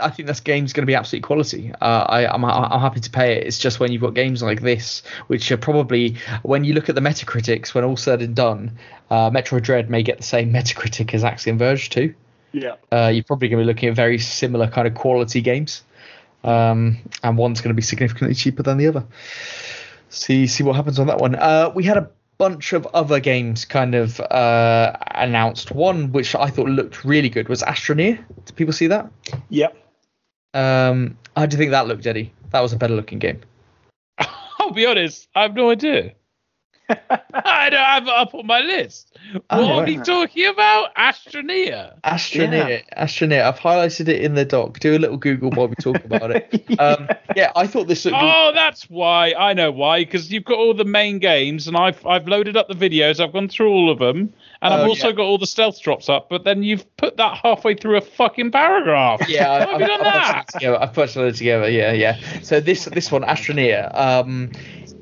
I think this game's going to be absolute quality. Uh, I, I'm, I'm happy to pay it. It's just when you've got games like this, which are probably, when you look at the Metacritics, when all said and done, uh, Metroid Dread may get the same Metacritic as Axiom Verge 2. yeah. Uh, you're probably going to be looking at very similar kind of quality games, um, and one's going to be significantly cheaper than the other. See, see what happens on that one. Uh, we had a bunch of other games kind of uh, announced. One which I thought looked really good was Astroneer. Did people see that? Yep. Um, how do you think that looked, Eddie? That was a better looking game. I'll be honest. I have no idea. I don't have it up on my list. What Oh, are right. we talking about? Astroneer. Astroneer, Astroneer. I've highlighted it in the doc. Do a little Google while we talk about it. Um, yeah, I thought this looked. Oh, that's why. I know why. Because you've got all the main games, and I've I've loaded up the videos. I've gone through all of them, and I've Oh, also yeah. got all the stealth drops up. But then you've put that halfway through a fucking paragraph. Yeah, I- have you done I've, that? I've, put it together. I've put it together. Yeah, yeah. So this this one, Astroneer, um,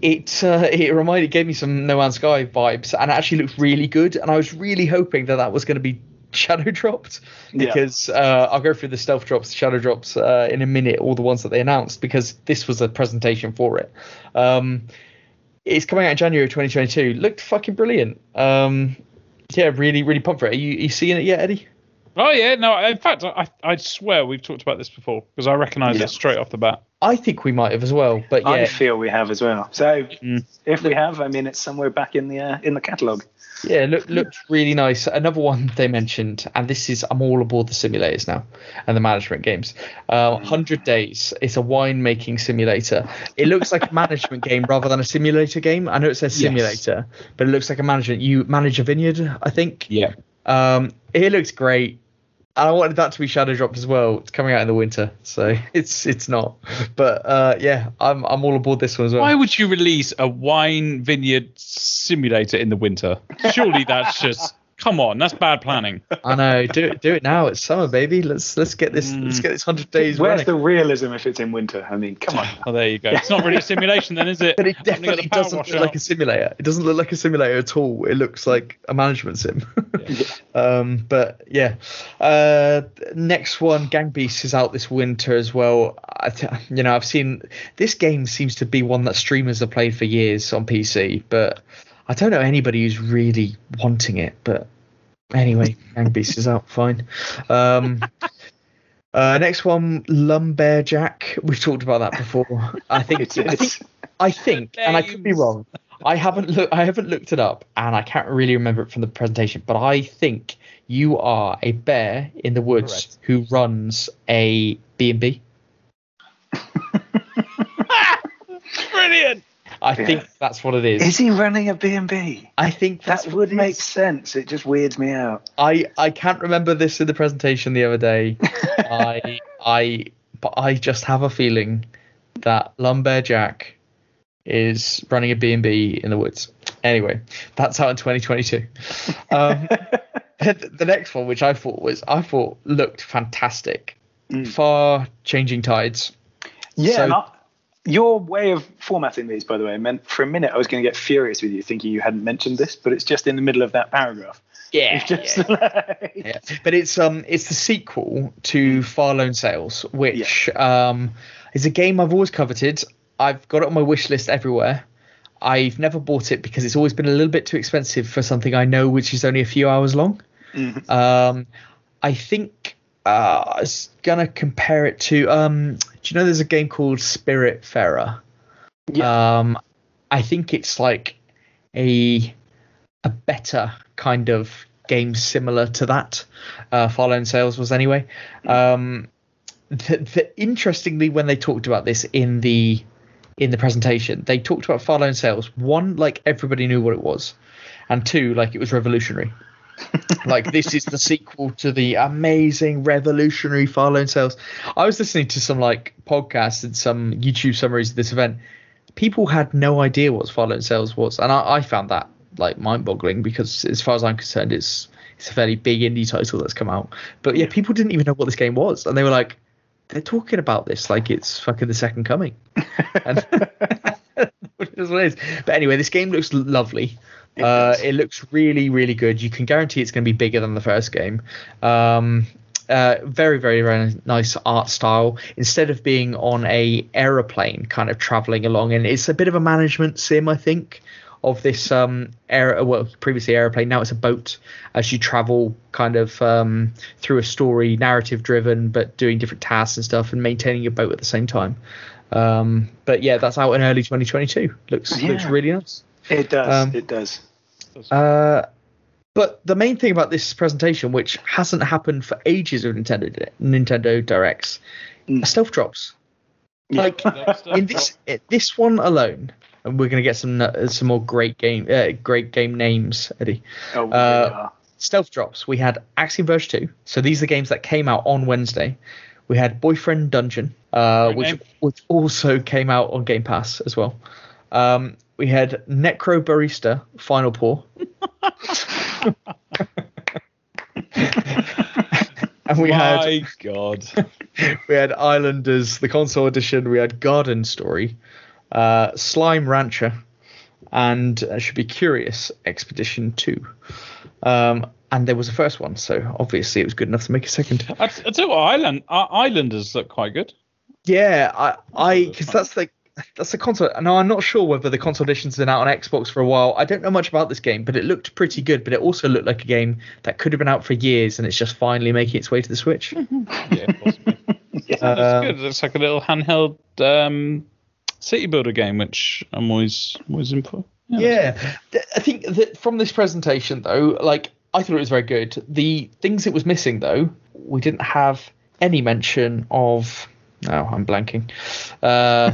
it uh, it reminded, it gave me some No Man's Sky vibes, and it actually looked really good. And I was really hoping that that was going to be shadow dropped Yeah. because uh, I'll go through the stealth drops, shadow drops uh, in a minute, all the ones that they announced because this was a presentation for it. Um, it's coming out in January 2022. Looked fucking brilliant. Um, yeah, really, really pumped for it. Are you, you seeing it yet, Eddie? Oh yeah, no. In fact, I I swear we've talked about this before because I recognise Yeah. it straight off the bat. I think we might have as well, but I feel we have as well. So Mm. if we have, I mean, it's somewhere back in the uh, in the catalogue. Yeah, look, looked really nice. Another one they mentioned, and this is I'm all aboard the simulators now and the management games. Uh, Hundred Days. It's a winemaking simulator. It looks like a management game rather than a simulator game. I know it says Yes. simulator, but it looks like a management. You manage a vineyard, I think. Yeah. Um, it looks great. I wanted that to be shadow dropped as well. It's coming out in the winter, so it's it's not. But uh, yeah, I'm I'm all aboard this one as well. Why would you release a wine vineyard simulator in the winter? Surely that's just come on. That's bad planning. I know. Do it. Do it now. It's summer, baby. Let's let's get this. Mm. Let's get this hundred days Where's running. the realism if it's in winter? I mean, come on. Oh, there you go. It's not really a simulation then, is it? But it I'm gonna get definitely doesn't wash look like a simulator. It doesn't look like a simulator at all. It looks like a management sim. um, but yeah. Uh, next one, Gang Beasts is out this winter as well. I th- you know, I've seen this game seems to be one that streamers have played for years on PC, but I don't know anybody who's really wanting it. But Anyway, Gang Beast is out. Fine. Um, uh, next one, Lumberjack. We've talked about that before. I think. I think. I think, and I could be wrong. I haven't look. I haven't looked it up, and I can't really remember it from the presentation. But I think you are a bear in the woods Correct. who runs a B and B. Brilliant. I Yeah. think that's what it is. Is he running a B&B? I think that's That would make sense. It just weirds me out. I I can't remember this in the presentation the other day. I I but I just have a feeling that Lumberjack is running a B&B in the woods. Anyway, that's out in 2022. Um, the next one, which I thought was I thought looked fantastic. Mm. Far changing tides. Yeah, So- your way of formatting these, by the way, meant for a minute I was going to get furious with you, thinking you hadn't mentioned this, but it's just in the middle of that paragraph. Yeah, It's just like- yeah. But it's um it's the sequel to Far Lone Sails, which um is a game I've always coveted. I've got it on my wish list everywhere. I've never bought it because it's always been a little bit too expensive for something I know which is only a few hours long. Mhm. Um, I think uh, I was gonna compare it to um. Do you know there's a game called Spiritfarer? Yeah. Um, I think it's like a a better kind of game similar to that. Uh, Far Lone Sails was anyway. Um, the, the, interestingly, when they talked about this in the in the presentation, they talked about Far Lone Sails. One, like everybody knew what it was, and two, like it was revolutionary. Like this is the sequel to the amazing revolutionary Far Lone Sails. I was listening to some like podcasts and some YouTube summaries of this event. People had no idea what Far Lone Sails was, and I, I found that like mind-boggling because, as far as I'm concerned, it's it's a fairly big indie title that's come out. But yeah, people didn't even know what this game was, and they were like, they're talking about this like it's fucking the second coming. and which is what it is. But anyway, this game looks lovely. It uh, it looks really, really good. You can guarantee it's going to be bigger than the first game. Um, uh, very, very, very nice art style. Instead of being on a aeroplane, kind of traveling along, and it's a bit of a management sim, I think, of this um air. Well, previously airplane, now it's a boat. As you travel, kind of um, through a story, narrative driven, but doing different tasks and stuff, and maintaining your boat at the same time. Um, but yeah, that's out in early 2022. Looks looks Yeah. really nice. It does. Um, it does. Uh, but the main thing about this presentation, which hasn't happened for ages with Nintendo Nintendo Directs, Mm. are stealth drops. Yeah. Like in this this one alone, and we're gonna get some uh, some more great game uh, great game names, Eddie. oh, we uh, really. Stealth drops. We had Axiom Verge 2. So these are the games that came out on Wednesday. We had Boyfriend Dungeon, uh, which name. which also came out on Game Pass as well. Um, we had Necrobarista Final Pour. and we had My God. we had Islanders, the console edition. We had Garden Story, uh, Slime Rancher, and uh, should be Curious Expedition Two. Um, and there was a first one, so obviously it was good enough to make a second. I, I tell you what, Island, uh, Islanders look quite good. Yeah, I, I, because that's the that's the console. Now I'm not sure whether the console edition's been out on Xbox for a while. I don't know much about this game, but it looked pretty good. But it also looked like a game that could have been out for years, and it's just finally making its way to the Switch. Yeah, possibly. Yeah. Uh, it's good. It's like a little handheld um, city builder game, which I'm always always in for. Yeah, Th- I think that from this presentation though, like I thought it was very good. The things it was missing though, we didn't have any mention of. No, I'm blanking. Uh,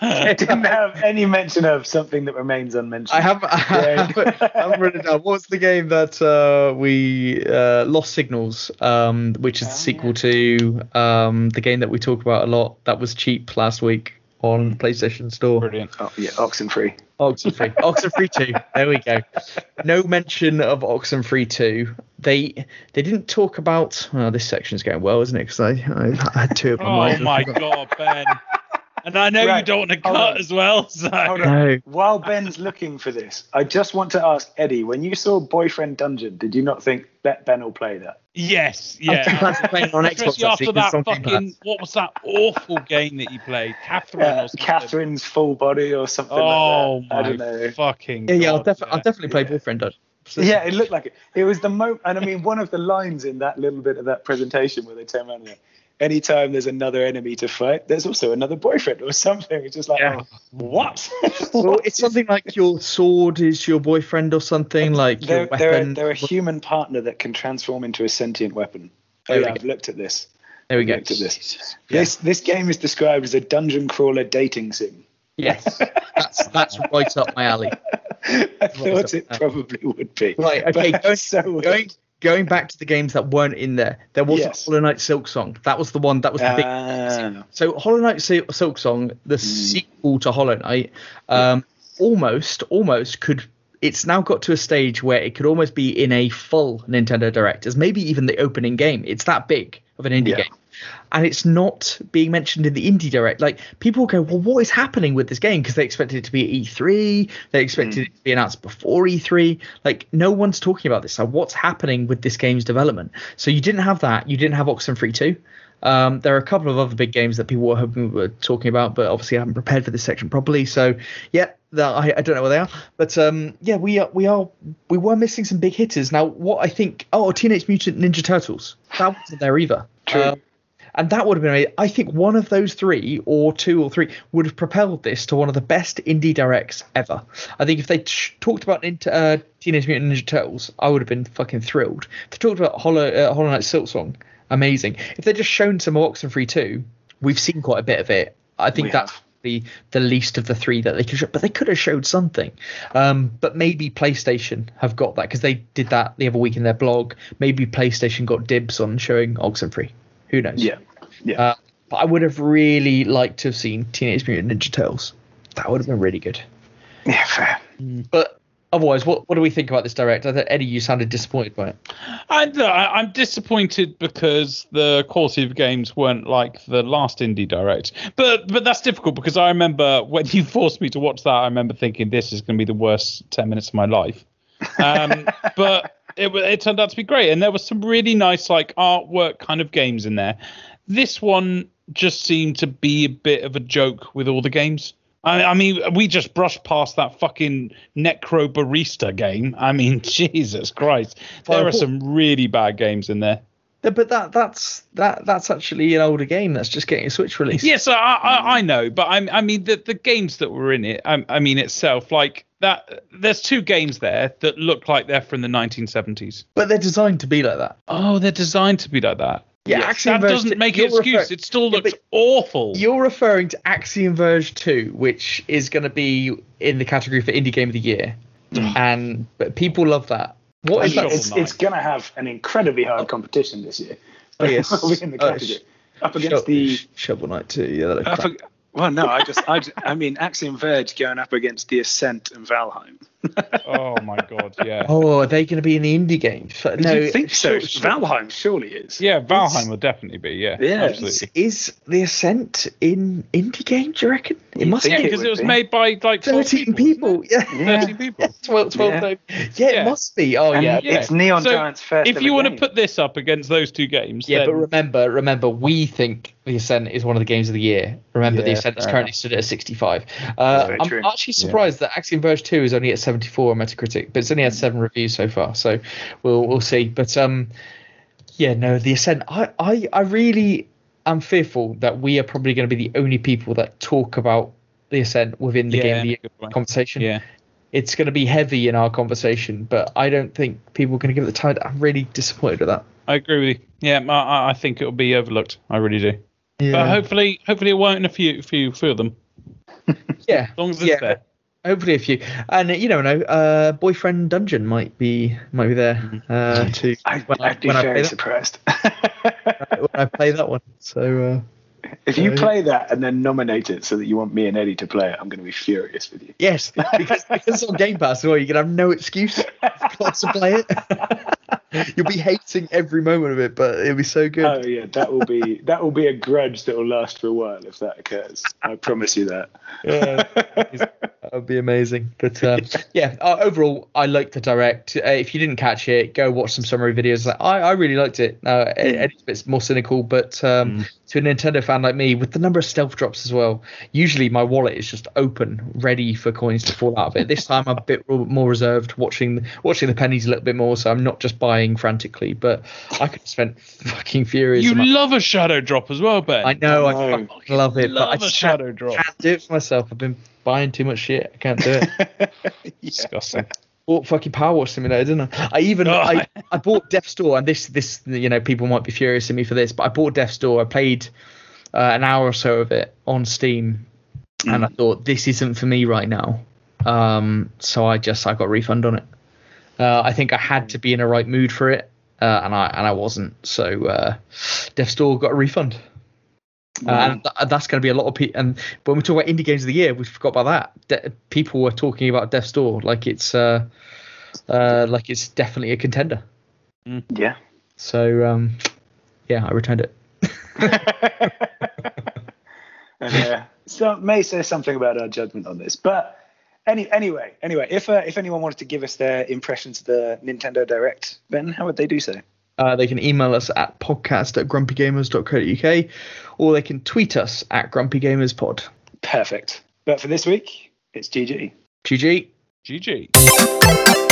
I Didn't have any mention of something that remains unmentioned. I have, I have, I have written it down. What was the game that uh, we uh, Lost Signals, um, which is the Oh, sequel to um, the game that we talk about a lot that was cheap last week on PlayStation Store. Brilliant. Oh, yeah, Oxenfree. Oxenfree. Oxenfree 2. There we go. No mention of Oxenfree 2. They they didn't talk about. Well, this section's going well, isn't it? Because I, I, I had two of oh my Oh mind. my God, Ben. And I know you don't want to cut on. as well. So. Hold on. No. While Ben's looking for this, I just want to ask Eddie, when you saw Boyfriend Dungeon, did you not think that Ben will play that? Yes, I'm too yeah. bad for playing on Xbox, Especially actually, after 'cause that it's on Game fucking Pass. what was that awful game that you played, Catherine Uh, or? Catherine's Full Body or something Oh like that. I my don't know. fucking. Yeah, yeah, I'll, God, def- I'll definitely play yeah. Boyfriend Dungeon. Yeah, it looked like it. It was the moment, and I mean, one of the lines in that little bit of that presentation where they turn around and go, anytime there's another enemy to fight, there's also another boyfriend or something. It's just like, Yeah. oh, what? Well, it's something like your sword is your boyfriend or something like your they're, they're, a, weapon. they're a human partner that can transform into a sentient weapon. Oh, There we yeah. I've looked at this. there we go. Looked at this. Yeah. This this game is described as a dungeon crawler dating sim. Yes, that's that's right up my alley. I thought it up. probably would be. Right, okay, going, so going going back to the games that weren't in there, there was Yes. Hollow Knight Silksong. That was the one that was the big. Ah, So Hollow Knight Sil- Silksong, the sequel to Hollow Knight, um, almost almost could. It's now got to a stage where it could almost be in a full Nintendo Direct, as maybe even the opening game. It's that big of an indie Yeah. game. And it's not being mentioned in the indie direct. Like people go, well, what is happening with this game? Because they expected it to be E3, they expected it to be announced before E3. Like no one's talking about this. So what's happening with this game's development? So you didn't have that. You didn't have Oxenfree 2. Um, there are a couple of other big games that people were hoping we were talking about, but obviously I haven't prepared for this section properly. So yeah, that, I, I don't know where they are, but um, yeah, we are we are we were missing some big hitters. Now, what I think, oh, Teenage Mutant Ninja Turtles, that wasn't there either. True. Um, and that would have been, amazing. I think one of those three, or two or three, would have propelled this to one of the best indie directs ever. I think if they t- talked about uh, Teenage Mutant Ninja Turtles, I would have been fucking thrilled. If they talked about Hollow, uh, Hollow Knight Silksong, amazing. If they'd just shown some of Oxenfree 2, we've seen quite a bit of it. I think We that's have. the the least of the three that they could show, but they could have showed something. Um, but maybe PlayStation have got that because they did that the other week in their blog. Maybe PlayStation got dibs on showing Oxenfree. Who knows? yeah, yeah. Uh, but I would have really liked to have seen Teenage Mutant Ninja Turtles. That would have been really good. yeah, fair. But otherwise, what what do we think about this director? I thought Eddie, you sounded disappointed by it. I, look, I, I'm disappointed because the quality of games weren't like the last indie direct. But but that's difficult because I remember when you forced me to watch that, I remember thinking this is going to be the worst ten minutes of my life. Um, but it it turned out to be great, and there was some really nice like artwork kind of games in there. This one just seemed to be a bit of a joke with all the games. I, I mean, we just brushed past that fucking Necrobarista game. I mean, Jesus Christ, there are some really bad games in there. Yeah, But that that's that that's actually an older game that's just getting a Switch release. Yes, I, I, I know, but I, I mean the the games that were in it. I, I mean itself, like that. There's two games there that look like they're from the 1970s. But they're designed to be like that. Oh, they're designed to be like that. Yeah, Yes. Axiom That Verge doesn't make an excuse. refer- It still looks but awful. You're referring to Axiom Verge 2, which is going to be in the category for Indie Game of the Year, and but people love that. What I is mean, Shovel that? it's it's going to have an incredibly hard oh. competition this year. Oh, yes. In the Oh, category. sh- Up against the. Shovel Knight too. Yeah, that looked I well, no, I just, I, just, I mean, Axiom Verge going up against the Ascent and Valheim. Oh my god, yeah. Oh, are they going to be in the indie games? No, Do you think so? sure- sure. Valheim surely is. Yeah, Valheim will definitely be. Yeah, Yeah. absolutely. Is the Ascent in indie game? Do you reckon? It You must Yeah, be. it because would it was be. made by like 12 13 people. people. Yeah. Yeah. 13 people. 12, 12 Yeah. yeah. yeah, Yeah. it must be. Oh, yeah. yeah. It's Neon So, Giants first. If you want to put this up against those two games, Yeah, then but remember, remember, we think the Ascent is one of the games of the year. Remember, the Yeah, Ascent is fair currently stood at 65. Uh, I'm true. actually surprised that Axiom Verge 2 is only at 74 on Metacritic, but it's only had seven reviews so far. So we'll we'll see. But um, yeah, no, the Ascent. I I I really am fearful that we are probably going to be the only people that talk about the Ascent within the Yeah, game of the year conversation. yeah. It's going to be heavy in our conversation, but I don't think people are going to give it the time. I'm really disappointed with that. I agree with you. Yeah, I- I, I think it'll be overlooked. I really do. Yeah. But hopefully, hopefully it won't in a few, few, few of them. yeah. As long as it's yeah. there. Hopefully a few, and uh, you don't know. Uh, boyfriend dungeon might be might be there uh, too I, when I, I'd be when I very play that, surprised. when I play that one. So uh, if you play that and then nominate it so that you want me and Eddie to play it, I'm going to be furious with you. yes, because because it's on Game Pass, well, you can have no excuse not to play it. You'll be hating every moment of it, but it'll be so good. Oh yeah, that will be that will be a grudge that will last for a while if that occurs. I promise you that. Yeah. that would be amazing. But uh, yeah, uh, overall, I liked the direct. Uh, if you didn't catch it, go watch some summary videos. Like, I, I really liked it. Uh, Eddie's a bit more cynical, but um, mm. To a Nintendo fan like me, with the number of stealth drops as well, usually my wallet is just open, ready for coins to fall out of it. This time I'm a bit more reserved, watching watching the pennies a little bit more, so I'm not just buying frantically. But I could have spent fucking furious. You love a shadow drop as well, Ben. I know, I, I love it. Love but a I shadow drop. can't do it for myself. I've been buying too much shit. I can't do it. yeah. Disgusting. Bought fucking Power Wash Simulator, didn't I? I even oh. I, I bought Death's Door, and this this you know people might be furious at me for this, but I bought Death's Door. I played uh, an hour or so of it on Steam, mm. and I thought this isn't for me right now. Um, so I just I got a refund on it. Uh, I think I had to be in a right mood for it, uh, and I and I wasn't. So uh, Death's Door got a refund. Uh, and th- that's going to be a lot of people. And when we talk about indie games of the year, we forgot about that. De- people were talking about Death's Door like it's uh, uh, like it's definitely a contender. Mm. Yeah. So um, yeah, I returned it. uh, so may say something about our judgment on this, but any anyway, anyway, if uh, if anyone wanted to give us their impressions of the Nintendo Direct, Ben, how would they do so? Uh, they can email us at podcast at grumpygamers.co.uk or they can tweet us at grumpygamerspod. Perfect. But for this week, it's GG. GG. GG.